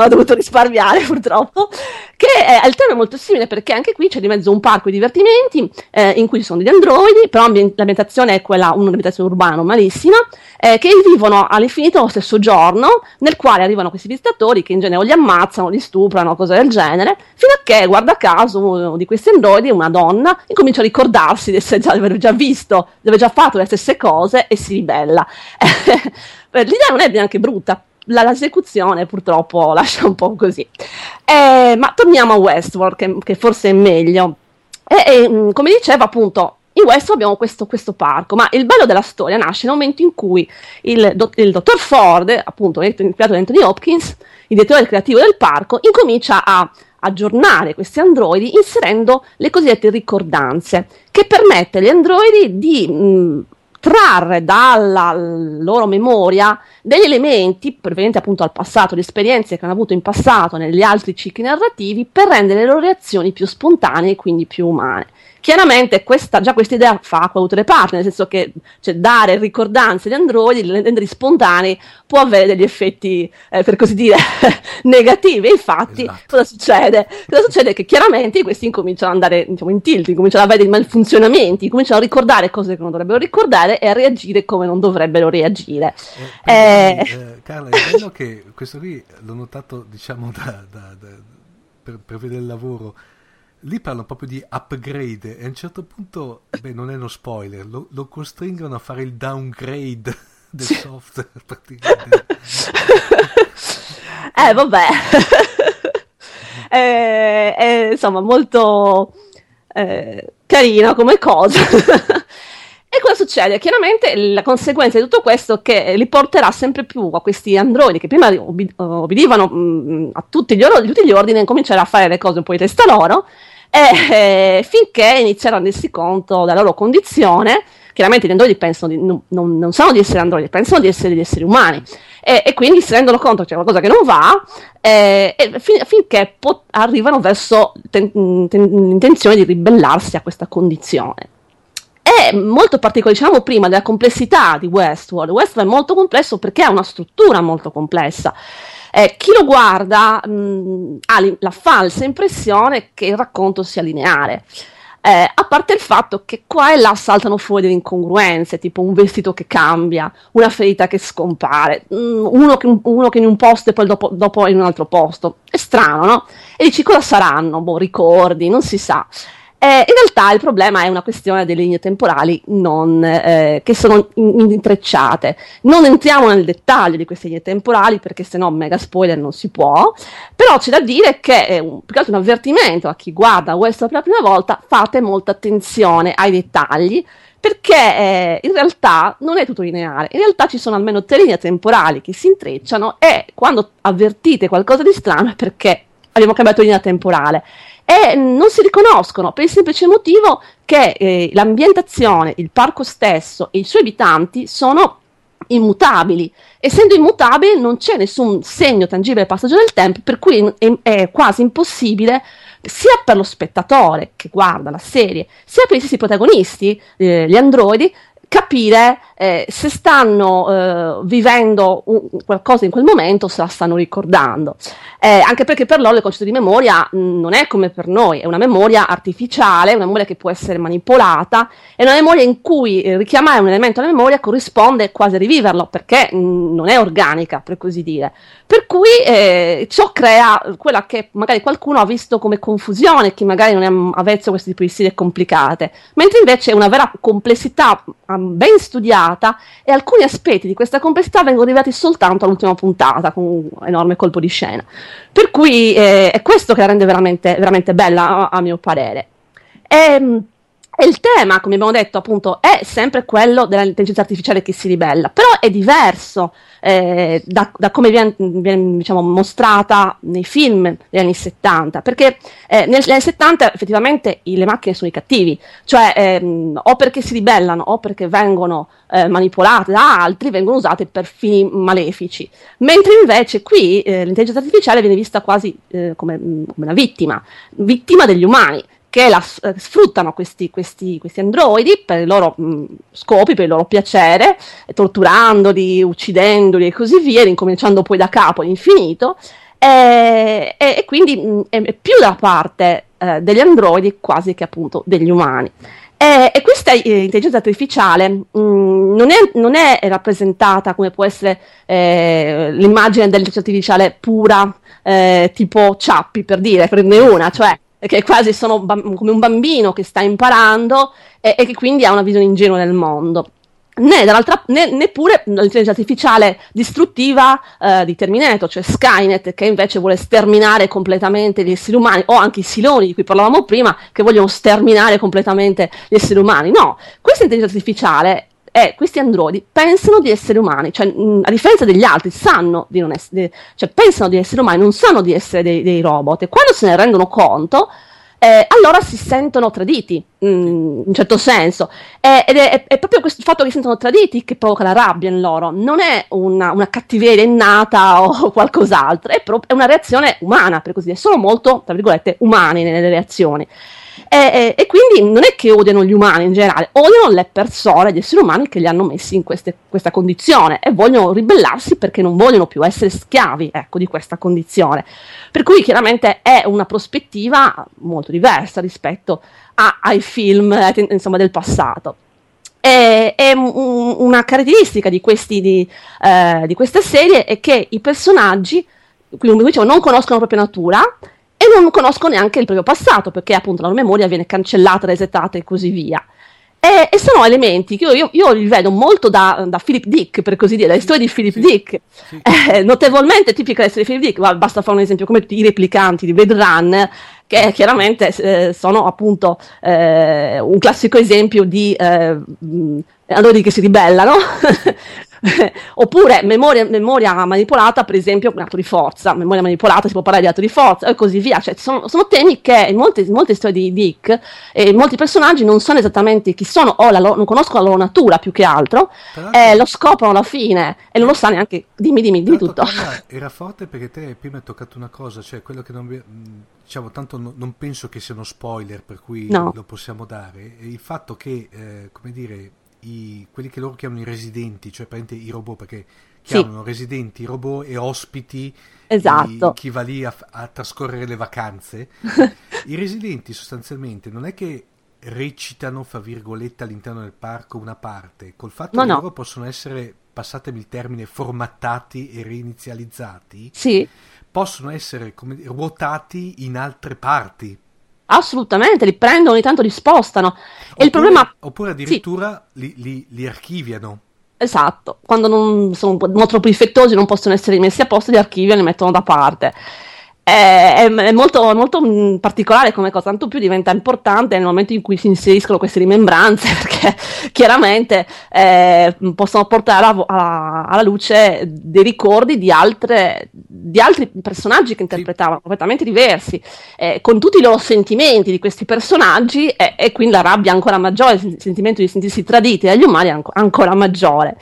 Hanno dovuto risparmiare (laughs) purtroppo. Che è, il tema è molto simile perché anche qui c'è di mezzo un parco di divertimenti eh, in cui ci sono degli androidi, però l'ambientazione è quella, un'ambientazione urbana malissima, eh, che vivono all'infinito lo stesso giorno, nel quale arrivano questi visitatori che in genere o li ammazzano, li stuprano, cose del genere, fino a che, guarda caso, uno di questi androidi, una donna, incomincia a ricordarsi di, già, di aver già visto, di aver già fatto le stesse cose e si ribella. (laughs) L'idea non è neanche brutta, la, l'esecuzione purtroppo lascia un po' così. Eh, ma torniamo a Westworld, che, che forse è meglio. E, e, mm, come dicevo, appunto, in Westworld abbiamo questo, questo, parco, ma il bello della storia nasce nel momento in cui il, do, il dottor Ford, appunto, creato da Anthony Hopkins, il direttore creativo del parco, incomincia a aggiornare questi androidi inserendo le cosiddette ricordanze, che permette agli androidi di mh, mm, trarre dalla loro memoria degli elementi provenienti appunto dal passato, le esperienze che hanno avuto in passato negli altri cicli narrativi per rendere le loro reazioni più spontanee e quindi più umane. Chiaramente questa, già questa idea fa acqua le parti, nel senso che cioè, dare ricordanze agli androidi, renderli spontanei, può avere degli effetti, eh, per così dire, (laughs) negativi. Infatti, esatto. cosa succede? Cosa succede? Che chiaramente questi incominciano ad andare diciamo, in tilt, incominciano ad avere dei malfunzionamenti, cominciano a ricordare cose che non dovrebbero ricordare e a reagire come non dovrebbero reagire. Eh, eh, eh, (laughs) Carla, è bello che questo qui l'ho notato, diciamo, da, da, da, per, per vedere il lavoro lì parlano proprio di upgrade e a un certo punto, beh non è uno spoiler, lo, lo costringono a fare il downgrade (laughs) del software praticamente. (laughs) eh vabbè, è, (laughs) è, insomma molto eh, carino come cosa. E cosa succede? Chiaramente la conseguenza di tutto questo è che li porterà sempre più a questi androidi che prima obbedivano mm, a tutti gli, or- tutti gli ordini e cominceranno a fare le cose un po' di testa loro e eh, finché iniziano a rendersi conto della loro condizione chiaramente gli androidi pensano di, non, non, sanno di essere androidi, pensano di essere degli esseri umani e, e, quindi si rendono conto che c'è qualcosa che non va eh, e fin, finché pot- arrivano verso ten- ten- l'intenzione di ribellarsi a questa condizione è molto particolare, diciamo prima, della complessità di Westworld. Westworld è molto complesso perché ha una struttura molto complessa. Eh, chi lo guarda mh, ha la falsa impressione che il racconto sia lineare. Eh, a parte il fatto che qua e là saltano fuori delle incongruenze, tipo un vestito che cambia, una ferita che scompare, mh, uno, che, uno, che, in un posto e poi dopo, dopo in un altro posto. È strano, no? E dici cosa saranno? Boh, ricordi, non si sa. Eh, in realtà il problema è una questione delle linee temporali non, eh, che sono in- intrecciate. Non entriamo nel dettaglio di queste linee temporali perché sennò mega spoiler non si può, però c'è da dire che è un, più che altro un avvertimento a chi guarda questo per la prima volta, fate molta attenzione ai dettagli perché eh, in realtà non è tutto lineare, in realtà ci sono almeno tre linee temporali che si intrecciano e quando avvertite qualcosa di strano è perché abbiamo cambiato linea temporale e non si riconoscono per il semplice motivo che eh, l'ambientazione, il parco stesso e i suoi abitanti sono immutabili. Essendo immutabili non c'è nessun segno tangibile del passaggio del tempo, per cui è, è quasi impossibile sia per lo spettatore che guarda la serie, sia per i stessi protagonisti, eh, gli androidi, capire eh, se stanno eh, vivendo un, qualcosa in quel momento, se la stanno ricordando. Eh, anche perché per loro il concetto di memoria mh, non è come per noi, è una memoria artificiale, una memoria che può essere manipolata, è una memoria in cui eh, richiamare un elemento alla memoria corrisponde quasi a riviverlo, perché mh, non è organica, per così dire. Per cui eh, ciò crea quella che magari qualcuno ha visto come confusione, chi magari non è avvezzo a questo tipo di stile complicate, mentre invece è una vera complessità ben studiata puntata e alcuni aspetti di questa complessità vengono rivelati soltanto all'ultima puntata con un enorme colpo di scena. Per cui eh, è questo che la rende veramente, veramente bella a, a mio parere. E, ehm, e il tema, come abbiamo detto, appunto, è sempre quello dell'intelligenza artificiale che si ribella, però è diverso eh, da, da, come viene, viene diciamo, mostrata nei film degli anni 70, perché eh, negli anni 70 effettivamente le macchine sono i cattivi, cioè ehm, o perché si ribellano o perché vengono eh, manipolate da altri, vengono usate per fini malefici, mentre invece qui eh, l'intelligenza artificiale viene vista quasi eh, come, come una vittima, vittima degli umani che la, eh, sfruttano questi, questi, questi, androidi per i loro mh, mm, scopi, per il loro piacere, torturandoli, uccidendoli e così via, incominciando poi da capo all'infinito, e, e, e quindi mh, mm, è, più da parte eh, degli androidi quasi che appunto degli umani. E, e questa eh, intelligenza artificiale mh, mm, non, è, non, è, rappresentata come può essere eh, l'immagine dell'intelligenza artificiale pura, eh, tipo Ciappi per dire, prende una, cioè che quasi sono bam- come un bambino che sta imparando e-, e che quindi ha una visione ingenua del mondo né, né, neppure l'intelligenza artificiale distruttiva eh, di Terminator, cioè Skynet, che invece vuole sterminare completamente gli esseri umani, o anche i Siloni di cui parlavamo prima, che vogliono sterminare completamente gli esseri umani. No, questa intelligenza artificiale e questi androidi pensano di essere umani, cioè mh, a differenza degli altri, sanno di non essere, cioè pensano di essere umani, non sanno di essere dei, dei robot e quando se ne rendono conto, eh, allora si sentono traditi, mh, in un certo senso. Eh, ed è, è, proprio questo fatto che si sentono traditi che provoca la rabbia in loro, non è una, una cattiveria innata o (laughs) qualcos'altro, è, pro- è, una reazione umana, per così dire, sono molto, tra virgolette, umani nelle reazioni. E, e, e, quindi non è che odiano gli umani in generale, odiano le persone, gli esseri umani che li hanno messi in queste, questa condizione e vogliono ribellarsi perché non vogliono più essere schiavi ecco, di questa condizione. Per cui chiaramente è una prospettiva molto diversa rispetto a, ai film eh, insomma, del passato. E, e un, una caratteristica di, questi, di, eh, di queste serie è che i personaggi, come dicevo, non conoscono la propria natura e non conoscono neanche il proprio passato perché appunto la loro memoria viene cancellata, resettata e così via. E, e sono elementi che io, io, io, li vedo molto da, da, Philip Dick, per così dire, dalle storie di Philip sì, Dick, sì. (laughs) Eh, notevolmente tipiche delle storie di Philip Dick, basta fare un esempio come i replicanti di Blade Runner, che chiaramente eh, sono appunto eh, un classico esempio di eh, allora che si ribellano (laughs) Oppure memoria, memoria, manipolata, per esempio, un atto di forza. Memoria manipolata, si può parlare di atto di forza e così via. Cioè, sono, sono temi che in molte, in molte storie di Dick e molti personaggi non sanno esattamente chi sono o lo, non conoscono la loro natura più che altro e lo scoprono alla fine e non lo sa neanche. Dimmi, dimmi, dimmi tutto. Era forte perché te prima hai toccato una cosa, cioè quello che non vi, diciamo, tanto no, non penso che sia uno spoiler per cui no. lo possiamo dare. Il fatto che, eh, come dire, i, quelli che loro chiamano i residenti, cioè i robot, perché chiamano sì. residenti, robot e ospiti esatto. chi va lì a, a trascorrere le vacanze. (laughs) I residenti sostanzialmente non è che recitano, fra virgolette, all'interno del parco una parte, col fatto no, che no. loro possono essere, passatemi il termine, formattati e reinizializzati, sì. possono essere come, ruotati in altre parti Assolutamente, li prendono, ogni tanto li spostano. Oppure, e il problema... oppure addirittura sì. li, li, li, archiviano. Esatto, quando non sono molto troppo difettosi non possono essere messi a posto, li archiviano e li mettono da parte è, è molto, molto, mm, particolare come cosa, tanto più diventa importante nel momento in cui si inseriscono queste rimembranze, (laughs) perché chiaramente eh, possono portare alla, alla, alla, luce dei ricordi di, altre, di altri personaggi che interpretavano, sì. completamente diversi, eh, con tutti i loro sentimenti di questi personaggi e, e, quindi la rabbia ancora maggiore, il sentimento di sentirsi traditi dagli umani è ancora maggiore.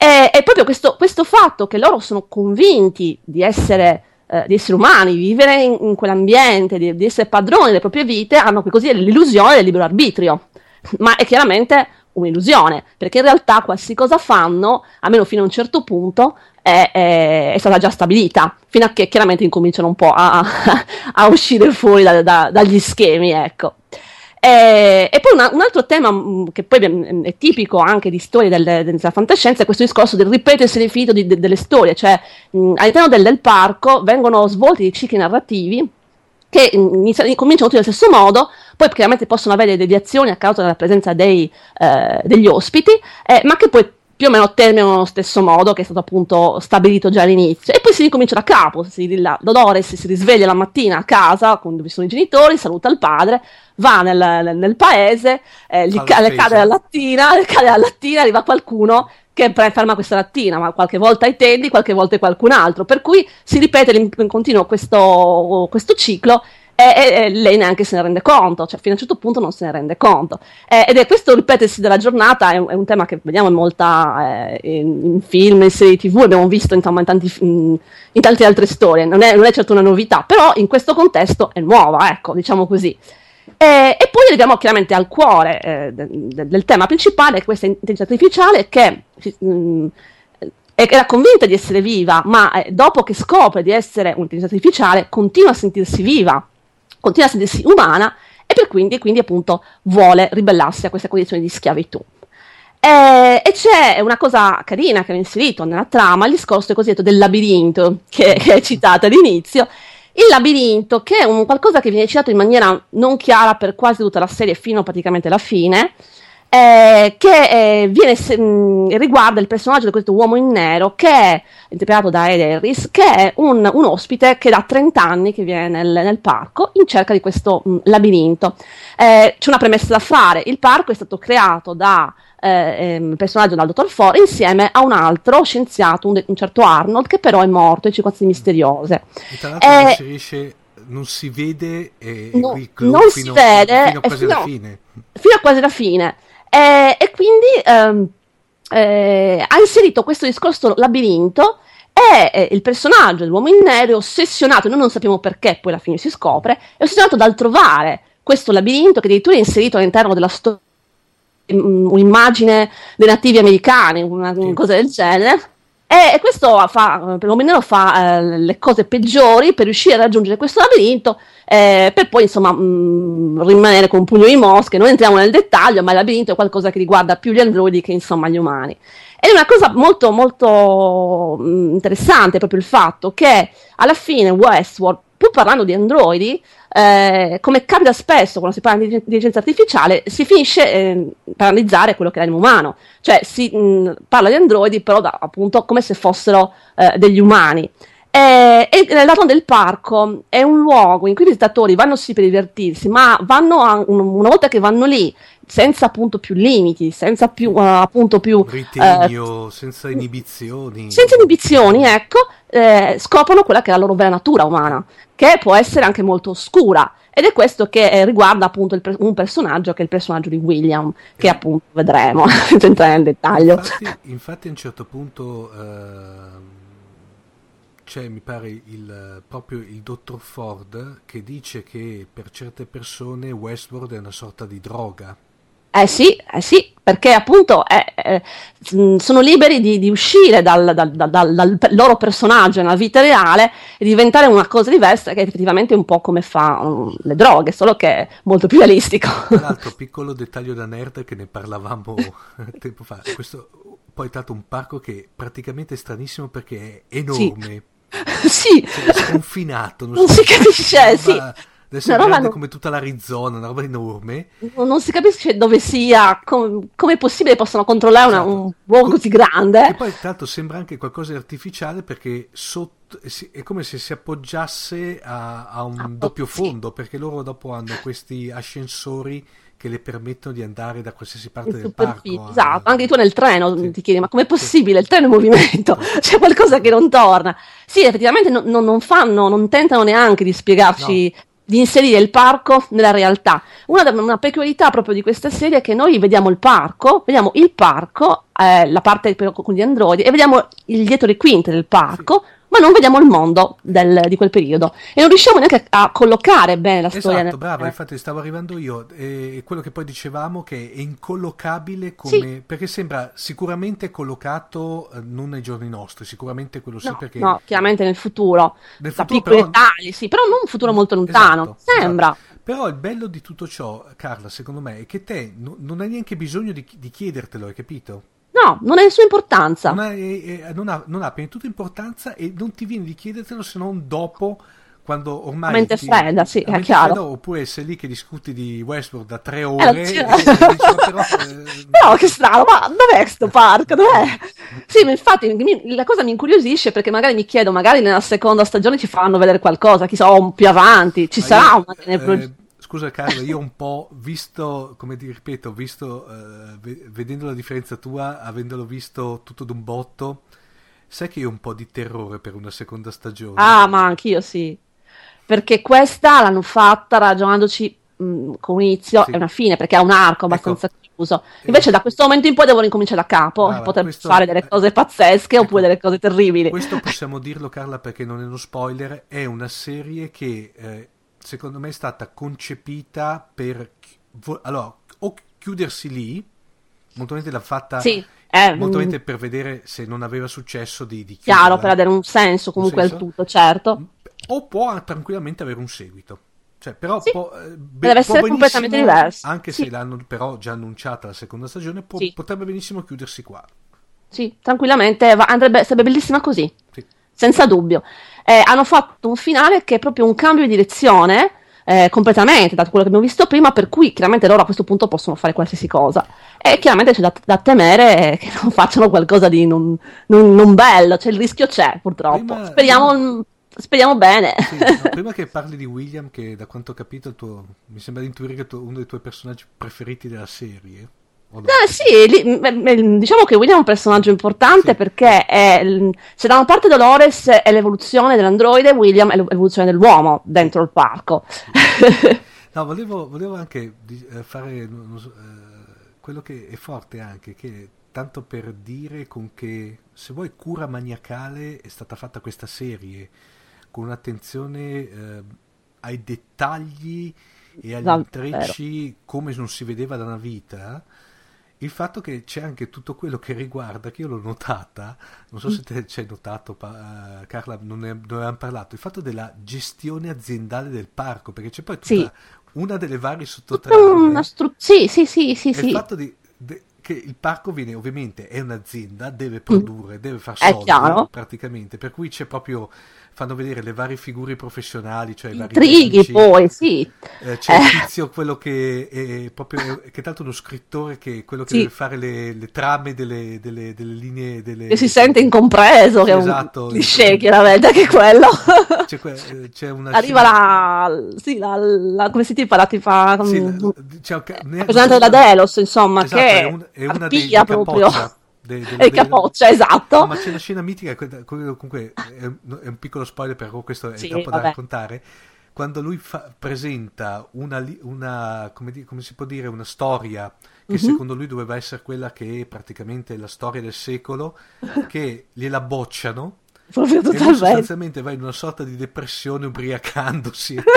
E, e proprio questo, questo fatto che loro sono convinti di essere eh, di esseri umani, vivere in, in quell'ambiente, di, di, essere padroni delle proprie vite, hanno così l'illusione del libero arbitrio. (laughs) Ma è chiaramente un'illusione, perché in realtà qualsiasi cosa fanno, almeno fino a un certo punto, è, è, è, stata già stabilita, fino a che chiaramente incominciano un po' a, (laughs) a uscire fuori da, da, dagli schemi, ecco. E, e poi una, un altro tema mh, che poi è, è, tipico anche di storie del, della fantascienza è questo discorso del ripetersi all'infinito di, de, delle storie, cioè mh, all'interno del, del, parco vengono svolti dei cicli narrativi che iniziano, cominciano tutti allo stesso modo, poi chiaramente possono avere deviazioni a causa della presenza dei, eh, degli ospiti, eh, ma che poi più o meno terminano nello stesso modo che è stato appunto stabilito già all'inizio. E poi si ricomincia da capo, si, la, Dolores si risveglia la mattina a casa dove sono i genitori, saluta il padre, va nel, nel, paese, eh, gli ca- le cade la lattina, le cade la lattina, arriva qualcuno che ferma questa lattina, ma qualche volta ai tendi, qualche volta qualcun altro, per cui si ripete in, in continuo questo, questo ciclo e, e, lei neanche se ne rende conto, cioè fino a un certo punto non se ne rende conto. Eh, ed è questo ripetersi della giornata, è è un tema che vediamo in, molta, eh, in, in, film, in serie tv, abbiamo visto insomma, in, tanti, in, tante altre storie, non è, non è, certo una novità, però in questo contesto è nuova, ecco, diciamo così. E, e poi arriviamo chiaramente al cuore eh, de, de, del tema principale, questa intelligenza artificiale che... Mh, mm, era convinta di essere viva, ma eh, dopo che scopre di essere un'intelligenza artificiale continua a sentirsi viva continua a sentirsi umana e per quindi, quindi appunto vuole ribellarsi a questa condizione di schiavitù. E, e, c'è una cosa carina che ho inserito nella trama, il discorso cosiddetto del labirinto, che, (laughs) che è citato all'inizio. Il labirinto, che è un qualcosa che viene citato in maniera non chiara per quasi tutta la serie, fino praticamente alla fine, eh, che eh, viene, mh, mm, riguarda il personaggio di questo uomo in nero che è interpretato da Ed Harris, che è un, un, ospite che da 30 anni che viene nel, nel parco in cerca di questo mh, mm, labirinto. Eh, c'è una premessa da fare, il parco è stato creato da eh, ehm, personaggio dal dottor Ford insieme a un altro scienziato, un, de- un certo Arnold, che però è morto in circostanze misteriose. E tra l'altro non si riesce non si vede eh, no, non fino, si vede fino a quasi fino, alla fine. Fino a quasi alla fine. E, e quindi ehm, eh, ha inserito questo discorso labirinto e eh, il personaggio dell'uomo in nero è ossessionato, noi non sappiamo perché, poi alla fine si scopre, è ossessionato dal trovare questo labirinto che addirittura è inserito all'interno della storia, un'immagine dei nativi americani, una, una cosa del genere e, questo fa, perlomeno fa eh, le cose peggiori per riuscire a raggiungere questo labirinto, eh, per poi insomma mh, mm, rimanere con un pugno di mosche. Non entriamo nel dettaglio, ma il labirinto è qualcosa che riguarda più gli androidi che insomma gli umani. Ed è una cosa molto molto mh, mm, interessante proprio il fatto che alla fine Westworld, pur parlando di androidi, eh, come capita spesso quando si parla di intelligenza artificiale, si finisce eh, per analizzare quello che è l'animo umano, cioè si mh, parla di androidi però da, appunto come se fossero eh, degli umani. E, e la zona del parco è un luogo in cui i visitatori vanno sì per divertirsi, ma vanno a, un, una volta che vanno lì senza appunto più limiti, senza più uh, appunto più ritegno, uh, senza inibizioni. Senza inibizioni, ecco, eh, scoprono quella che è la loro vera natura umana, che può essere anche molto oscura. Ed è questo che eh, riguarda appunto per- un personaggio che è il personaggio di William, che eh. appunto vedremo (laughs) senza entrare nel dettaglio. Infatti, infatti, a un certo punto c'è, mi pare, il, proprio il dottor Ford che dice che per certe persone Westworld è una sorta di droga. Eh sì, eh sì, perché appunto eh, eh, sono liberi di, di uscire dal, dal, dal, dal, loro personaggio nella vita reale e diventare una cosa diversa che effettivamente è un po' come fa um, le droghe, solo che è molto più realistico. Tra (laughs) l'altro, piccolo dettaglio da nerd che ne parlavamo (laughs) tempo fa, questo poi è stato un parco che praticamente è stranissimo perché è enorme. Sì, (laughs) sì. Cioè, sconfinato, non, non si, si capisce, sì. Deve essere grande non... come tutta l'Arizona, una roba enorme. Non, si capisce dove sia, com- come è possibile che possano controllare esatto. una, un luogo così grande. E poi tra l'altro sembra anche qualcosa di artificiale perché sotto, è come se si appoggiasse a, a un ah, doppio fondo, sì. perché loro dopo hanno questi ascensori che le permettono di andare da qualsiasi parte del parco. Esatto, a... anche tu nel treno sì. ti chiedi ma com'è possibile? Sì. Il treno è in movimento, (laughs) c'è qualcosa che non torna. Sì, effettivamente non, non, non fanno, non tentano neanche di spiegarci no di inserire il parco nella realtà. Una, una, peculiarità proprio di questa serie è che noi vediamo il parco, vediamo il parco, eh, la parte con gli androidi, e vediamo il dietro le quinte del parco, ma non vediamo il mondo del- di quel periodo e non riusciamo neanche a collocare bene la storia. Esatto, brava, infatti stavo arrivando io, e quello che poi dicevamo che è incollocabile come... Sì. perché sembra sicuramente collocato eh, non nei giorni nostri, sicuramente quello sì No, perché... no, chiaramente nel futuro, Nel da futuro, piccoli però- dettagli, sì, però non un futuro molto lontano, Esatto, sembra. esatto. Però il bello di tutto ciò, Carla, secondo me, è che te no- non hai neanche bisogno di, di chiedertelo, hai capito? No, non ha nessuna importanza. Non ha, eh, eh, non ha- non ha di tutto importanza e non ti viene di chiedertelo se non dopo, quando ormai... Mente ti- fredda, sì, è chiaro. fredda, oppure sei lì che discuti di Westworld da tre Eh, ore sì. e, e dici, "Ma però, (laughs) eh, Però che strano, ma dov'è sto parco? Dov'è? Sì, ma infatti mi- la cosa mi incuriosisce perché magari mi chiedo, magari nella seconda stagione ci faranno vedere qualcosa, chissà, o più avanti, ci Ma sarà io, una nel eh, Scusa Carlo, io un po' visto, come ti ripeto, visto, eh, ve- vedendo la differenza tua, avendolo visto tutto d'un botto, sai che io ho un po' di terrore per una seconda stagione. Ah, ma anch'io sì. Perché questa l'hanno fatta ragionandoci mh, con un inizio Sì. e una fine, perché ha un arco abbastanza Ecco. chiuso. Invece da questo momento in poi devono incominciare da capo e poter questo- fare delle cose pazzesche Ecco. oppure delle cose terribili. Questo possiamo dirlo Carla perché non è uno spoiler, è una serie che eh, secondo me è stata concepita per vo- allora, o chiudersi lì, molto probabilmente l'ha fatta Sì, è molto mh, probabilmente per vedere se non aveva successo di, di chiaro, per dare un senso comunque senso? al tutto, certo. o può tranquillamente avere un seguito. Cioè, però Sì. può, eh, be- Deve essere completamente diverso. Anche Sì. se l'hanno però già annunciata la seconda stagione, può- Sì. potrebbe benissimo chiudersi qua. Sì, tranquillamente, va- andrebbe, sarebbe bellissima così. Sì. senza dubbio. Eh, hanno fatto un finale che è proprio un cambio di direzione eh, completamente da quello che abbiamo visto prima, per cui chiaramente loro a questo punto possono fare qualsiasi cosa. E chiaramente c'è da, da temere (laughs) che non facciano qualcosa di non, non- non bello, cioè il rischio c'è purtroppo. Prima- Speriamo, speriamo bene. Sì, no, (laughs) prima che parli di William, che da quanto ho capito tuo- mi sembra di intuire che è uno dei tuoi personaggi preferiti della serie. No? Sì, m- diciamo che William è un personaggio importante Sì. perché è, se da una parte Dolores è l'evoluzione dell'androide, William è l'evoluzione dell'uomo dentro il parco. No, volevo, volevo anche eh, fare eh, quello che è forte anche, che tanto per dire con che, se vuoi, cura maniacale è stata fatta questa serie, con un'attenzione eh, ai dettagli e agli Esatto, intrecci come non si vedeva da una vita. Il fatto che c'è anche tutto quello che riguarda, che io l'ho notata, non so se te ci hai notato, pa- eh, Carla, non ne, avevamo parlato, il fatto della gestione aziendale del parco, perché c'è poi tutta Sì. una delle varie sottotrame. stru- sì, sì, sì, sì, sì. il fatto di, de- che il parco viene, ovviamente, è un'azienda, deve produrre, deve far Mm. Soldi, praticamente, per cui c'è proprio, fanno vedere le varie figure professionali, cioè i vari Intrighi tecnici. poi, sì. Eh, c'è il Eh. tizio, quello che è proprio, che è tanto uno scrittore che è quello che Sì. deve fare le, le trame delle, delle- delle linee. Delle, Che si sente incompreso, che è Esatto. un cliché chiaramente che è quello. (laughs) C'è, que- eh, c'è una (laughs) Arriva scena- la, sì, la, la- come si dice, la tipa, Sì, mm, la- c'è la ne- presentante della Delos, insomma, Esatto, che è, un- è una dei proprio. capoccia, de- il della- capoccia, esatto. No, ma c'è una scena mitica, comunque è un, piccolo spoiler, però questo è Sì, troppo da vabbè. raccontare. Quando lui fa- presenta una, una- come, di- come si può dire, una storia che Mhm. secondo lui doveva essere quella che è praticamente la storia del secolo, che (laughs) gliela bocciano. Proprio E totalmente. sostanzialmente va in una sorta di depressione ubriacandosi. (laughs)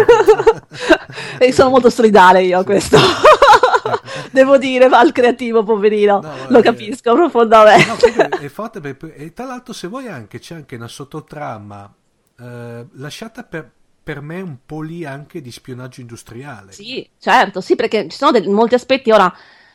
E sono molto solidale io a questo. (laughs) Devo dire, va al creativo, poverino. No, Lo eh, capisco profondamente. No, è forte perché- e tra l'altro se vuoi anche c'è anche una sottotrama eh, lasciata per, per me un po' lì anche di spionaggio industriale. Sì, certo, sì, perché ci sono del- molti aspetti. Ora,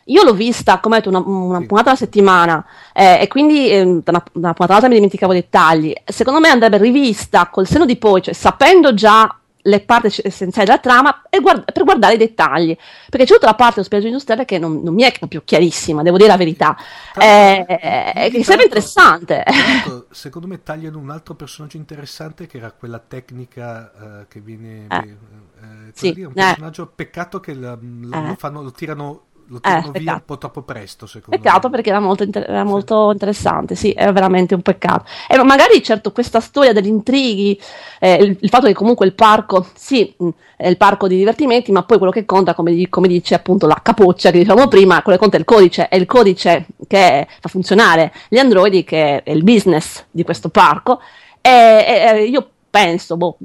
io l'ho vista, come ho detto, una, una Sì. puntata alla settimana e, e quindi da una, da una puntata all'altra mi dimenticavo i dettagli. Secondo me andrebbe rivista col seno di poi, cioè sapendo già le parti essenziali della trama e guard- per guardare i dettagli. Perché c'è tutta la parte dello spionaggio industriale che non, non mi è proprio chiarissima, devo dire la verità. Eh, eh, che sarebbe interessante. l'altro, (laughs) secondo me tagliano un altro personaggio interessante che era quella tecnica eh, che viene... Eh. beh, eh, Sì, un eh. personaggio, peccato che la- Eh. lo fanno, lo tirano, lo tirano via peccato. un po' troppo presto, secondo Peccato me. perché era molto, inter- era molto interessante, sì, era veramente un peccato. E magari, certo, questa storia degli intrighi, eh, il, il fatto che comunque il parco, sì, mh, è il parco di divertimenti, ma poi quello che conta, come, come dice appunto la capoccia che dicevamo prima, quello che conta è il codice, è il codice che fa funzionare gli androidi, che è il business di questo parco. E- e io penso, boh,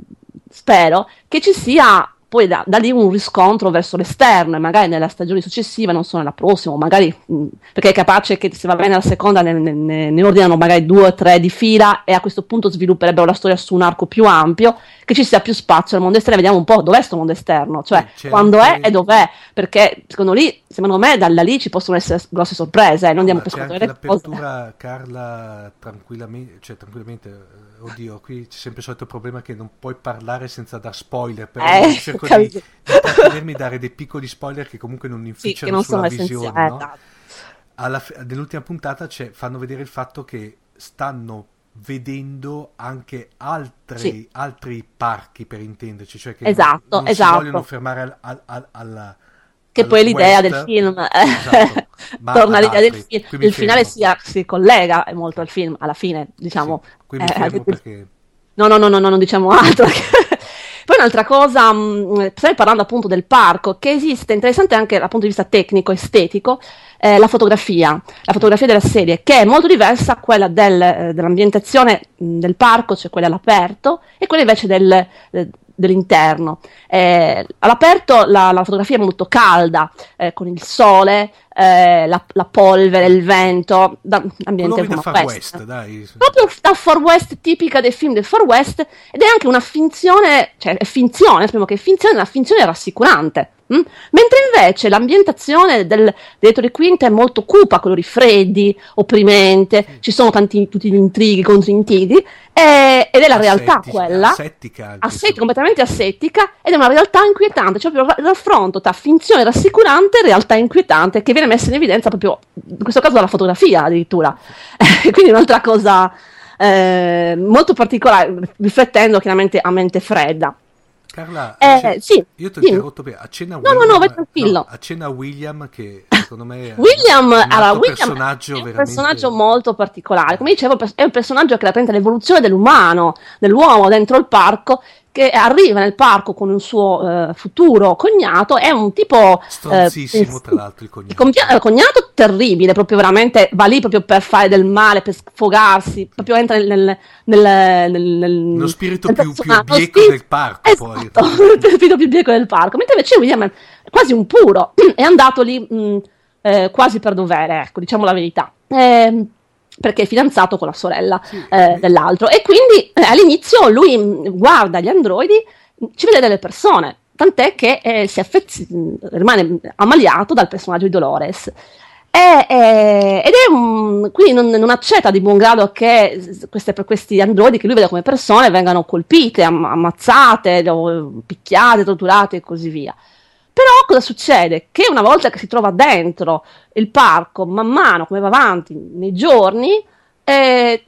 spero, che ci sia poi da, da lì un riscontro verso l'esterno e magari nella stagione successiva, non so nella prossima, o magari mh, perché è capace che se va bene la seconda ne, ne- ne- ordinano magari due o tre di fila e a questo punto svilupperebbero la storia su un arco più ampio, che ci sia più spazio nel mondo esterno, vediamo un po' dov'è sto mondo esterno, cioè C'è quando è e dov'è, perché secondo, lì, secondo me da lì ci possono essere grosse sorprese, eh, non diamo per scontato le cose. l'apertura, Carla, tranquillamente, cioè tranquillamente, eh, oddio, qui c'è sempre il solito problema che non puoi parlare senza dar spoiler, però Eh, cerco di, di trattenermi, dare dei piccoli spoiler che comunque non Sì, inficiano non sulla visione, no? esatto. Alla nell'ultima puntata c'è- fanno vedere il fatto che stanno vedendo anche altri, Sì. altri parchi per intenderci, cioè che Esatto, non si esatto. vogliono fermare al, al- al- alla Che poi l'idea west. del film, Esatto, (laughs) ma torna ad l'idea del altri. film, Qui il finale si, si collega molto al film, alla fine, diciamo. Sì, qui mi eh, eh, perché No, no, no, no, no, non diciamo (laughs) altro. Poi un'altra cosa, mh, stai parlando appunto del parco, che esiste, interessante anche dal punto di vista tecnico, estetico, eh, la fotografia, la fotografia della serie, che è molto diversa a quella del, eh, dell'ambientazione mh, del parco, cioè quella all'aperto, e quella invece del, eh, dell'interno. Eh, all'aperto la, la fotografia è molto calda, eh, con il sole, eh, la, la polvere, il vento, da, ambiente da Far west West, dai. proprio da Far West tipica dei film del Far West ed è anche una finzione, cioè è finzione, esprimo che è finzione, una finzione rassicurante. Mm? Mentre invece l'ambientazione del dietro di quinta è molto cupa, colori freddi, opprimente, ci sono tanti tutti gli intrighi, controintrighi, e- ed è la realtà Assettica- quella Assettica assetti- completamente assettica ed è una realtà inquietante, cioè proprio il raffronto tra finzione rassicurante e realtà inquietante che viene messa in evidenza proprio in questo caso dalla fotografia addirittura. (laughs) Quindi un'altra cosa eh, molto particolare, riflettendo chiaramente a mente fredda. Carla, Eh, accenna- sì, io ti ho interrotto per accenna No, no, William, no, vai tranquillo. accenna a William che secondo me è William, un allora, William personaggio è un veramente- personaggio molto particolare. Come dicevo, è un personaggio che rappresenta l'evoluzione dell'umano, dell'uomo dentro il parco, che arriva nel parco con un suo eh, futuro cognato. È un tipo. eh, Stronzissimo, pens- tra l'altro, il cognato. Il il cognato terribile, proprio veramente va lì proprio per fare del male, per sfogarsi, proprio entra nel. nel, nel, nel- Lo spirito nel più- più. Lo bieco spirito- del parco, poi. Esatto, (laughs) il spirito più bieco del parco. Mentre invece William è quasi un puro, (clears throat) è andato lì mh, eh, quasi per dovere, ecco, diciamo la verità. Ehm, perché è fidanzato con la sorella eh, eh, dell'altro e quindi eh, all'inizio lui mh, guarda gli androidi, mh, ci vede delle persone, tant'è che eh, si affez- mh, rimane ammaliato dal personaggio di Dolores. E- e- ed è un, quindi non, non accetta di buon grado che queste, questi androidi che lui vede come persone vengano colpite, am- ammazzate, o picchiate, torturate e così via. Però cosa succede? Che una volta che si trova dentro il parco, man mano come va avanti nei giorni, eh,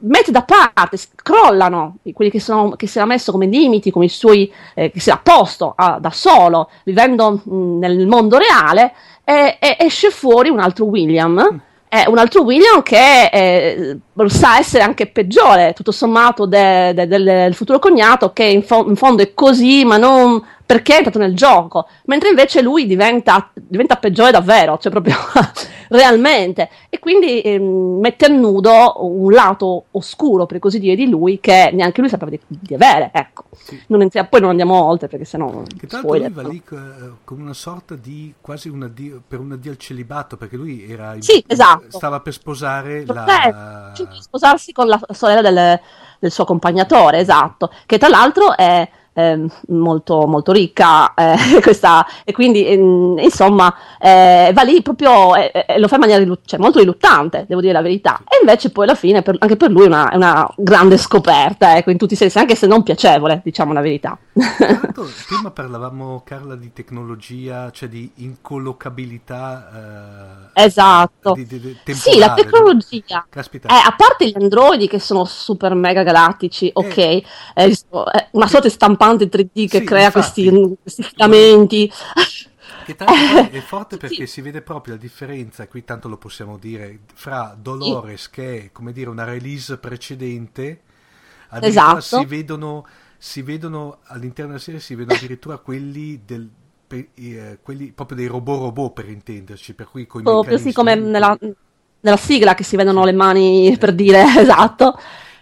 mette da parte, crollano quelli che, sono, che si era messo come limiti, come i suoi, eh, che si era posto a- da solo, vivendo mh, nel mondo reale, e, e esce fuori un altro William. È un altro William che eh, sa essere anche peggiore, tutto sommato, de- de- del, del futuro cognato, che in, fo- in fondo è così, ma non perché è entrato nel gioco, mentre invece lui diventa, diventa peggiore davvero, cioè proprio (laughs) realmente, e quindi ehm, mette a nudo un lato oscuro, per così dire, di lui che neanche lui sapeva di, di avere, ecco. Sì. Non entriamo- poi non andiamo oltre perché sennò Che tra l'altro lui spoiler. va lì eh, con una sorta di quasi un addio, per un addio al celibato, perché lui era in- Sì, esatto. stava per sposare Beh, la... di sposarsi con la sorella del, del suo accompagnatore, esatto, che tra l'altro è ehm, molto, molto ricca eh, (laughs) questa, e quindi ehm, insomma eh, va lì proprio e e lo fa in maniera rilu- cioè, molto riluttante, devo dire la verità, e invece poi alla fine per- anche per lui è una, è una grande scoperta, ecco, in tutti i sensi, anche se non piacevole, diciamo la verità. (laughs) L'altro, prima parlavamo, Carla, di tecnologia, cioè di incollocabilità eh, Esatto. di- di- di- Sì, la temporale, no? tecnologia. Caspita. Eh, a parte gli androidi che sono super mega galattici, ok, eh, una sorta di stampante 3D che Sì, crea infatti. questi, questi filamenti. (laughs) Che tra l'altro è forte (laughs) Sì. perché si vede proprio la differenza, qui tanto lo possiamo dire, fra Dolores che è come dire una release precedente, Esatto. si vedono, si vedono all'interno della serie si vedono addirittura quelli del eh, quelli proprio dei robot robot per intenderci, per cui con Proprio sì, come nella, nella sigla che si vedono le mani per dire (laughs) esatto.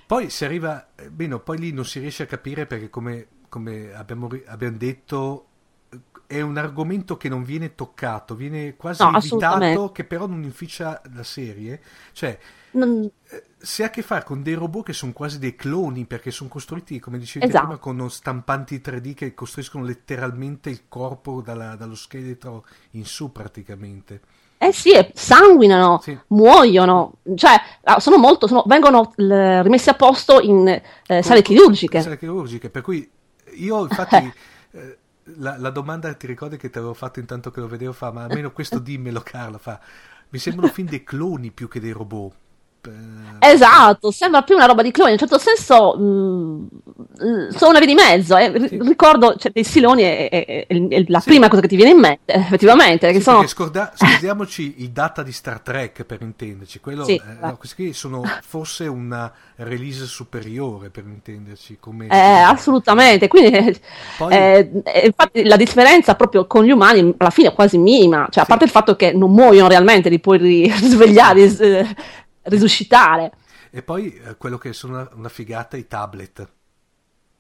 Poi si arriva, eh, bene, poi lì non si riesce a capire perché come, come abbiamo, abbiamo detto è un argomento che non viene toccato, viene quasi No, evitato, che però non inficia la serie. Cioè, Non- eh, si ha a che fare con dei robot che sono quasi dei cloni perché sono costruiti, come dicevi Esatto. prima, con stampanti 3D che costruiscono letteralmente il corpo dalla- dallo scheletro in su praticamente. Eh sì, sanguinano, Sì. muoiono, cioè ah, sono molto, sono- vengono l- rimessi a posto in eh, sale chirurgiche. Sale chirurgiche, per cui io infatti (laughs) eh, la, la domanda ti ricordi che ti avevo fatto intanto che lo vedevo fa, ma almeno questo dimmelo Carla, fa, mi sembrano fin dei cloni più che dei robot. Eh, Esatto, sembra più una roba di cloni, in un certo senso mh, l- sono una via di mezzo. eh. R- Sì. Ricordo, cioè, dei siloni è, è- è- è la Sì. prima cosa che ti viene in mente, effettivamente, Sì, sono... scorda- scordiamoci il data di Star Trek per intenderci, quello, eh, no, questi qui sono forse una release superiore per intenderci. Come, Eh, assolutamente, quindi eh, Poi- eh, infatti la differenza proprio con gli umani alla fine è quasi minima, cioè a parte il fatto che non muoiono realmente, li puoi ri- risvegliare, ris- risuscitare. E poi eh, quello che sono una, una figata, i tablet.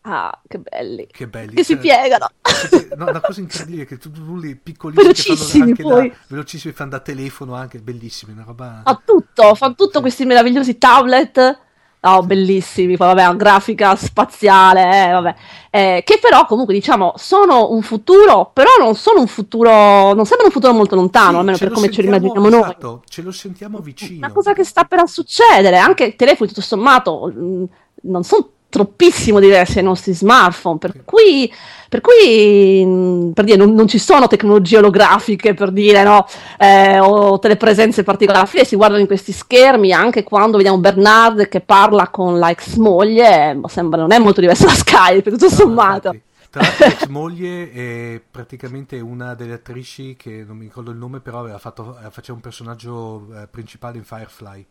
Ah, che belli. Che belli. Che si cioè- piegano. Sì, no, una cosa incredibile che tu, tu li piccolissimi Velocissimi che fanno anche poi. da, velocissimi fanno da telefono anche bellissimi una roba Fa tutto, fa tutto Sì. questi meravigliosi tablet. Oh, bellissimi, poi vabbè, grafica spaziale, eh, vabbè. Eh, che però comunque diciamo sono un futuro, però non sono un futuro, non sembra un futuro molto lontano, Sì, almeno per come ce lo sentiamo- immaginiamo noi. esatto, ce lo sentiamo vicino Una cosa che sta per succedere, anche i telefoni tutto sommato mh, non sono troppissimo diversi dai nostri smartphone, per cui, per, cui mh, per dire, non, non ci sono tecnologie olografiche per dire no, eh, o telepresenze particolari, alla fine si guardano in questi schermi, anche quando vediamo Bernard che parla con la ex moglie, eh, sembra non è molto diverso da Skype, tutto No, sommato. infatti. Tra l'altro (laughs) ex moglie è praticamente una delle attrici che non mi ricordo il nome però aveva fatto, eh, faceva un personaggio eh, principale in Firefly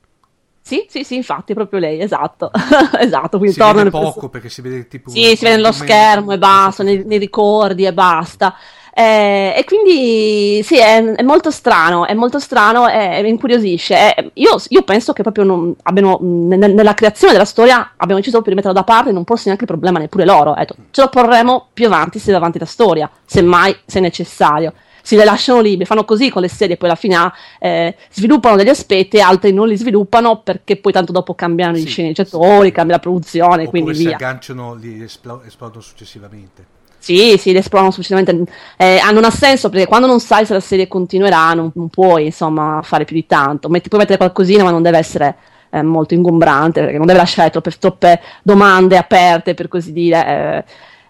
Sì, sì, sì, infatti, è proprio lei, esatto, (laughs) esatto, quindi si torna vede nel poco perché si vede tipo Sì, si vede nello schermo e basta, nei, nei ricordi e basta. Eh, e quindi sì, è, è molto strano, è molto strano e mi incuriosisce. Eh, io, io penso che proprio non abbiano, mh, ne- nella creazione della storia abbiamo deciso di metterlo da parte e non porsi neanche il problema neppure loro. Ecco, ce lo porremo più avanti se va avanti la storia, semmai se necessario. Si le lasciano liberi, fanno così con le serie, poi alla fine eh, sviluppano degli aspetti e altri non li sviluppano perché poi tanto dopo cambiano Sì, gli sceneggiatori, cambia la produzione, oppure quindi si via. agganciano li esplo- esplodono successivamente Sì, sì, le esplorano successivamente. Eh, non ha senso perché quando non sai se la serie continuerà, non, non puoi insomma fare più di tanto. Metti, puoi mettere qualcosina, ma non deve essere eh, molto ingombrante perché non deve lasciare troppe, troppe domande aperte, per così dire. Eh,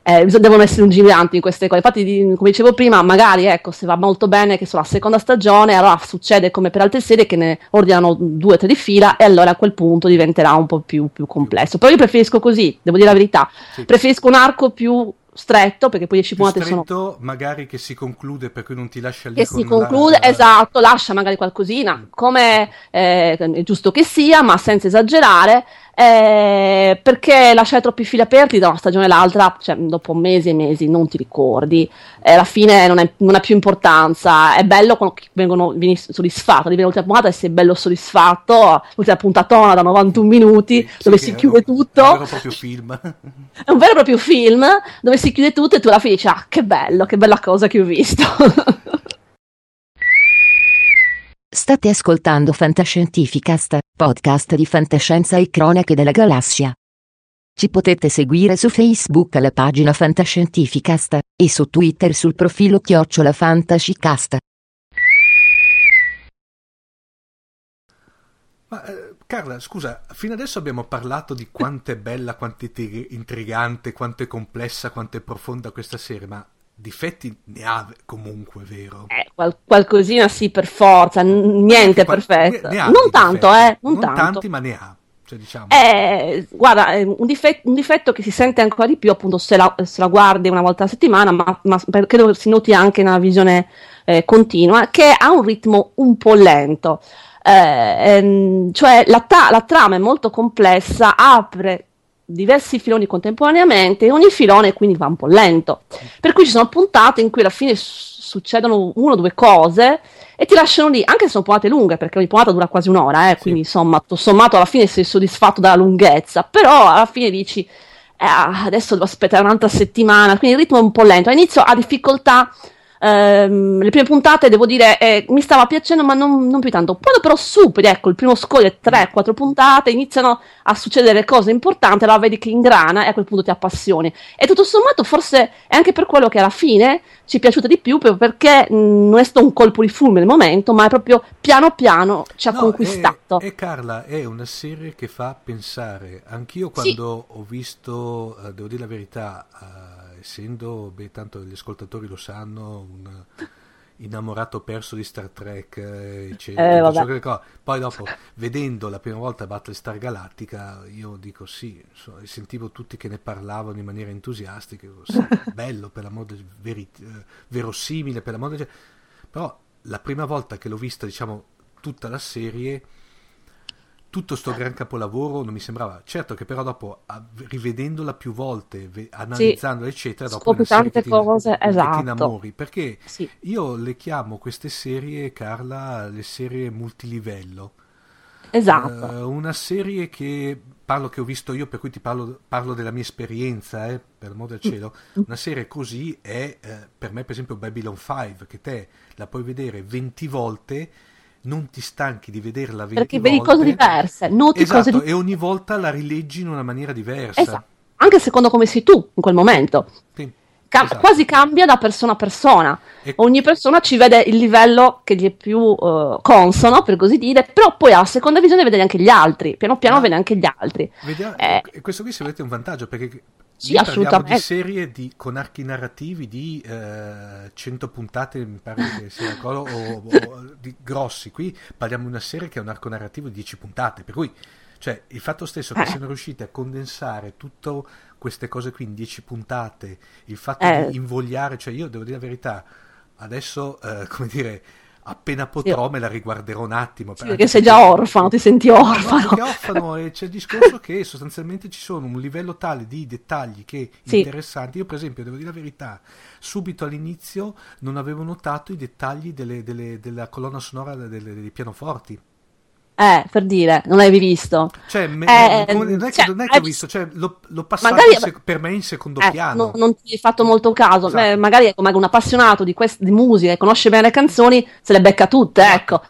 eh, devono essere lungimiranti in queste cose. Infatti, come dicevo prima, magari ecco, se va molto bene, che so, la seconda stagione, allora succede come per altre serie che ne ordinano due o tre di fila, e allora a quel punto diventerà un po' più, più complesso. Però io preferisco così, devo dire la verità. Sì. Preferisco un arco più stretto perché poi 10 più puntate sono stretto magari che si conclude per cui non ti lascia lì che si conclude, la- esatto, lascia magari qualcosina, come eh, è giusto che sia, ma senza esagerare, eh, perché lasciare troppi fili aperti da una stagione all'altra, cioè, dopo mesi e mesi non ti ricordi, e alla fine non, è- non ha più importanza, è bello quando vengono, vieni soddisfatto, arrivi all'ultima puntata e sei bello soddisfatto, l'ultima puntatona da 91 minuti, Sì, dove che si è chiude un- tutto. un vero e proprio film. (laughs) È un vero e proprio film dove si chiude tutto e tu alla fine dici, ah, che bello, che bella cosa che ho visto. (laughs) State ascoltando Fantascientificast, podcast di fantascienza e cronache della galassia. Ci potete seguire su Facebook alla pagina Fantascientificast e su Twitter sul profilo Chiocciola Fantascicast. Ma eh, Carla, scusa, fino adesso abbiamo parlato di quanto è bella, quanto è intri- intrigante, quanto è complessa, quanto è profonda questa serie, ma difetti ne ha comunque, vero? Eh, qual- qualcosina sì, per forza, n- niente Qual- perfetto. ne- ne Non tanto, difetti. eh, non, tanto. tanti, ma ne ha. Cioè, diciamo. Eh, guarda, eh, un, dife- un difetto che si sente ancora di più, appunto, se la, se la guardi una volta a settimana, ma, ma credo si noti anche nella visione eh, continua, che ha un ritmo un po' lento. Eh, ehm, cioè, la, ta- la trama è molto complessa, apre diversi filoni contemporaneamente e ogni filone quindi va un po' lento. Per cui ci sono puntate in cui alla fine succedono una o due cose e ti lasciano lì, anche se sono puntate lunghe, perché ogni puntata dura quasi un'ora, eh, quindi insomma, tutto sommato alla fine sei soddisfatto dalla lunghezza, però alla fine dici, eh, adesso devo aspettare un'altra settimana, quindi il ritmo è un po' lento. All'inizio ha difficoltà Ehm, le prime puntate, devo dire, eh, mi stava piacendo, ma non, non più tanto. Quando però superi, ecco, il primo scoglio è 3-4 puntate, iniziano a succedere cose importanti, allora vedi che ingrana e a quel punto ti appassioni. E tutto sommato, forse è anche per quello che alla fine ci è piaciuta di più, proprio perché mh, non è stato un colpo di fulmine nel momento, ma è proprio piano piano ci ha No, conquistato. E, e Carla è una serie che fa pensare. Anch'io quando ho visto, eh, devo dire la verità, eh, essendo, beh, tanto gli ascoltatori lo sanno, un innamorato perso di Star Trek, eh, eccetera, Eh, poi dopo, vedendo la prima volta Battlestar Galactica, io dico sì, so- sentivo tutti che ne parlavano in maniera entusiastica, dico, sì, (laughs) bello per l'amor del veri- eh, verosimile, per l'amor del... Però la prima volta che l'ho vista, diciamo, tutta la serie, tutto sto gran capolavoro non mi sembrava. Certo che però dopo, a- rivedendola più volte, ve- analizzandola, eccetera, dopo Scopri tante ti- cose, che ti esatto. innamori. Perché Sì. io le chiamo queste serie, Carla, le serie multilivello. Esatto. Eh, una serie che parlo che ho visto io, per cui ti parlo, parlo della mia esperienza, eh, per amor del cielo. Una serie così è eh, per me, per esempio, Babylon 5, che te la puoi vedere 20 volte, non ti stanchi di vederla 20 Perché vedi volte. cose diverse, noti Esatto, cose diverse. e ogni volta la rileggi in una maniera diversa. Esatto. Anche secondo come sei tu in quel momento. Sì, Ca- esatto. Quasi cambia da persona a persona. E- Ogni persona ci vede il livello che gli è più eh, consono, per così dire, però poi alla seconda visione vede anche gli altri. Piano piano Ma- vede anche gli altri. Vediamo- Eh, e questo qui se volete è un vantaggio perché Sì, noi parliamo di assolutamente. serie di- con archi narrativi di eh, 100 puntate, mi pare che sia (laughs) quello, o, o di grossi. Qui parliamo di una serie che ha un arco narrativo di 10 puntate, per cui cioè, il fatto stesso che Eh. siano riusciti a condensare tutte queste cose qui in 10 puntate, il fatto Eh. di invogliare, cioè io devo dire la verità, adesso, eh, come dire, appena potrò me la riguarderò un attimo. sì, perché sei già orfano, ti senti No, orfano. perché orfano e c'è il discorso che sostanzialmente ci sono un livello tale di dettagli che Sì. interessanti. Io, per esempio, devo dire la verità, subito all'inizio non avevo notato i dettagli delle- delle- della colonna sonora delle- dei pianoforti. Eh, per dire, non l'avevi visto. Cioè, me- Eh, non è che, cioè, non è che hai ho visto, cioè, l'ho, l'ho passato Magari- sec- per me in secondo Eh, piano. no- non ti hai fatto molto caso. Esatto. Beh, magari ecco, magari un appassionato di, quest- di musica e conosce bene le canzoni, se le becca tutte, ecco.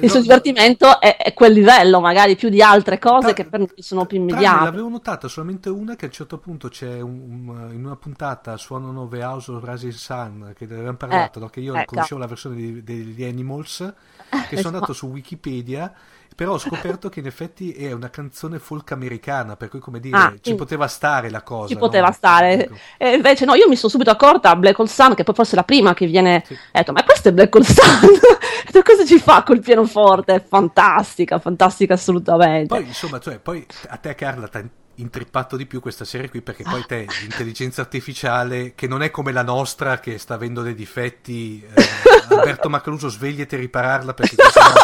Il suo no- divertimento è, è quel livello, magari più di altre cose Tra- che per noi sono più immediate. l'avevo notata solamente una che a un certo punto c'è un- un- in una puntata suonano The House of Rising Sun che ne avevamo parlato, no? che io ecco. conoscevo la versione di- degli Animals che sono (laughs) esatto. andato su Wikipedia però ho scoperto che in effetti è una canzone folk americana per cui come dire Ah, ci quindi- poteva stare la cosa Ci no? poteva stare. Ecco. E invece no, io mi sono subito accorta a Black Hole Sun, che poi forse è la prima che viene... Sì. Ho detto, ma questo è Black Hole Sun? Detto, (laughs) cosa ci fa col pianoforte? È fantastica, fantastica assolutamente. poi insomma cioè, poi a te Carla ti ha intrippato di più questa serie qui perché poi te l'intelligenza artificiale che non è come la nostra che sta avendo dei difetti eh, (laughs) Alberto Macaluso svegliati a ripararla perché sennò (laughs)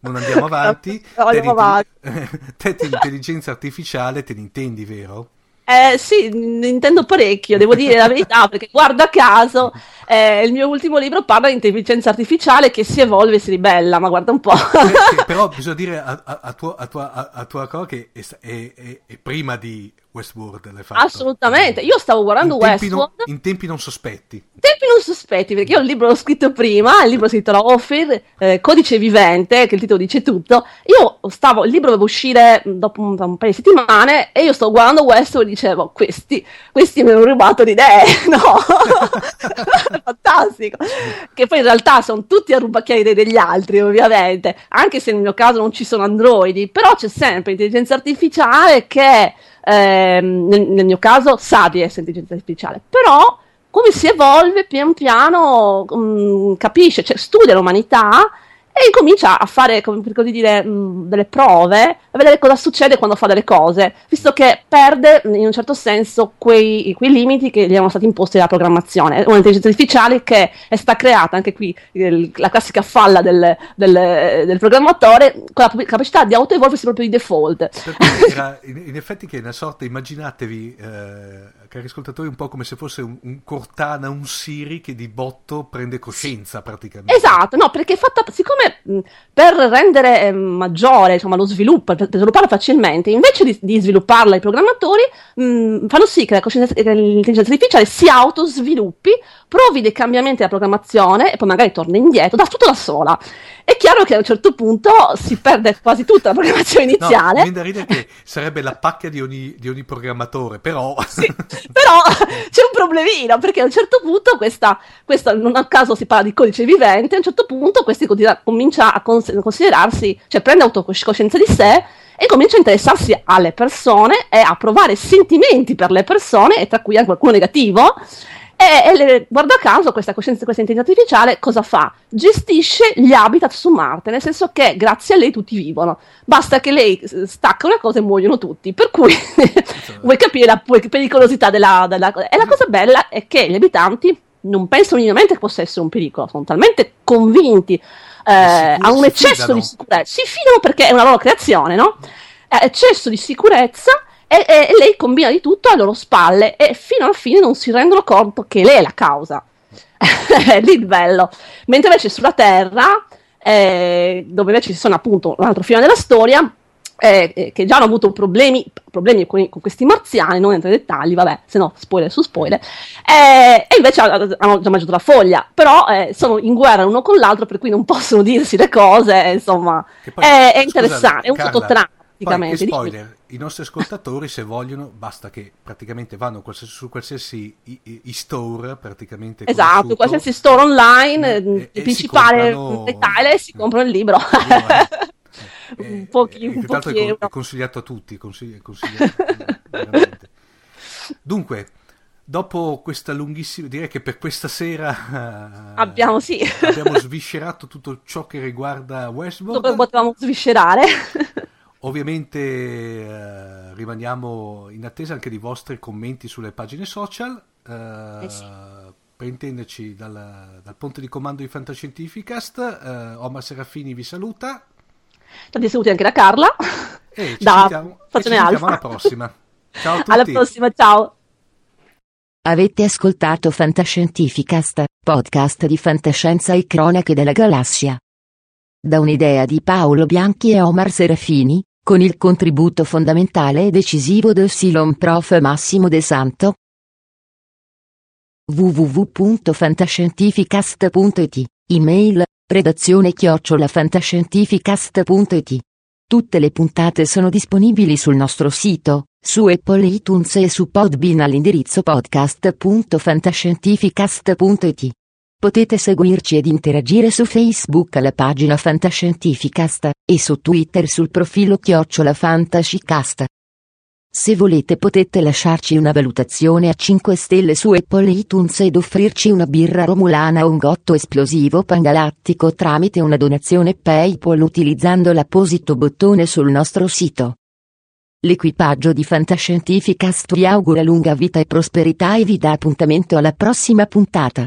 non andiamo avanti (laughs) No, andiamo te, di- te di intelligenza artificiale te ne intendi vero? Eh, sì, n- intendo parecchio, devo dire la verità, (laughs) perché guarda caso eh, il mio ultimo libro parla di intelligenza artificiale che si evolve e si ribella, ma guarda un po'. Che (laughs) però bisogna dire a, a, a tua, a, tua, a, tua cosa che è- è- è prima di Westworld l'hai fatto. Assolutamente, io stavo guardando in tempi, non, Westworld. in tempi non sospetti Tempi non sospetti, perché io il libro l'ho scritto prima, il libro si intitola Ophir, eh, Codice Vivente, che il titolo dice tutto. Io stavo, il libro doveva uscire mh, dopo un, un paio di settimane e io sto guardando Westworld e dicevo, questi, questi mi hanno rubato le idee, (laughs) no? (laughs) Fantastico. Che poi in realtà sono tutti a rubacchiare idee degli altri, ovviamente, anche se nel mio caso non ci sono androidi, però c'è sempre intelligenza artificiale che, ehm, nel, nel mio caso, sa di essere intelligenza artificiale, però come si evolve pian piano mm, capisce, cioè, studia l'umanità e incomincia a fare, come per così dire, mh, delle prove, a vedere cosa succede quando fa delle cose, visto che perde in un certo senso quei, quei limiti che gli erano stati imposti dalla programmazione. È un'intelligenza artificiale che è stata creata, anche qui il, la classica falla del, del, del, programmatore, con la capacità di autoevolversi proprio di default. Era (laughs) in, in, effetti che è una sorta, immaginatevi, eh, cari ascoltatori, un po' come se fosse un, un Cortana, un Siri che di botto prende coscienza praticamente. Esatto, no, perché è fatta, siccome mh, per rendere eh, maggiore insomma, lo sviluppo, per, per, svilupparla facilmente, invece di, di svilupparla i programmatori, mh, fanno sì che, che l'intelligenza artificiale si autosviluppi, provi dei cambiamenti della programmazione e poi magari torna indietro, da tutto da sola. È chiaro che a un certo punto si perde quasi tutta la programmazione iniziale. No, mi da ridere che sarebbe la pacca di ogni, di ogni programmatore, però... (laughs) Sì, (laughs) però c'è un problemino, perché a un certo punto questa, questa, non a caso si parla di codice vivente, a un certo punto questi comincia a considerarsi, cioè prende autocoscienza di sé e comincia a interessarsi alle persone e a provare sentimenti per le persone, e tra cui anche qualcuno negativo, e, e guarda caso questa coscienza, questa intelligenza artificiale cosa fa? Gestisce gli habitat su Marte, nel senso che grazie a lei tutti vivono. Basta che lei stacca una cosa e muoiono tutti. Per cui (laughs) vuoi capire la pericolosità della, della cosa. E la cosa bella è che gli abitanti non pensano minimamente che possa essere un pericolo, sono talmente convinti, eh, a un eccesso di sicurezza. Si fidano perché è una loro creazione, no? Eh, eccesso di sicurezza e, e, lei combina di tutto alle loro spalle e fino alla fine non si rendono conto che lei è la causa. (laughs) lì il bello. Mentre invece sulla Terra, eh, dove invece ci sono appunto un altro fine della storia, eh, eh, che già hanno avuto problemi, problemi con, con, questi marziani, non entro nei dettagli, vabbè, se no spoiler su spoiler, eh, e invece hanno già mangiato la foglia, però eh, sono in guerra l'uno con l'altro, per cui non (laughs) possono dirsi le cose, insomma, poi, è, è, interessante, è un sottotrama praticamente. Poi, spoiler, i nostri ascoltatori se vogliono basta che praticamente vanno qualsiasi, su qualsiasi i, i, i store praticamente esatto, qualsiasi store online, e, il e principale dettaglio si comprano il libro. Eh, (laughs) un pochi, un pochi è, è consigliato a tutti, consigli, consigliato, (laughs) Dunque, dopo questa lunghissima, direi che per questa sera abbiamo, sì. abbiamo sviscerato tutto ciò che riguarda Westworld. Dove potevamo sviscerare. (laughs) Ovviamente eh, rimaniamo in attesa anche di vostri commenti sulle pagine social. Eh, eh sì. Per intenderci dal, dal, ponte di comando di Fantascientificast, eh, Omar Serafini vi saluta. Tanti saluti anche da Carla. E ci (laughs) da sentiamo, e ci sentiamo alla prossima. (laughs) Ciao a tutti. Alla prossima, ciao. Avete ascoltato Fantascientificast, podcast di fantascienza e cronache della galassia. Da un'idea di Paolo Bianchi e Omar Serafini, con il contributo fondamentale e decisivo del Silon Prof. Massimo De Santo. www.fantascientificast.it, email, redazione chiocciolafantascientificast.it. Tutte le puntate sono disponibili sul nostro sito, su Apple iTunes e su Podbean all'indirizzo podcast.fantascientificast.it. Potete seguirci ed interagire su Facebook alla pagina Fantascientificast, e su Twitter sul profilo Chiocciola Fantascicast. Se volete potete lasciarci una valutazione a 5 stelle su Apple iTunes ed offrirci una birra romulana o un gotto esplosivo pangalattico tramite una donazione PayPal utilizzando l'apposito bottone sul nostro sito. L'equipaggio di Fantascientificast vi augura lunga vita e prosperità e vi dà appuntamento alla prossima puntata.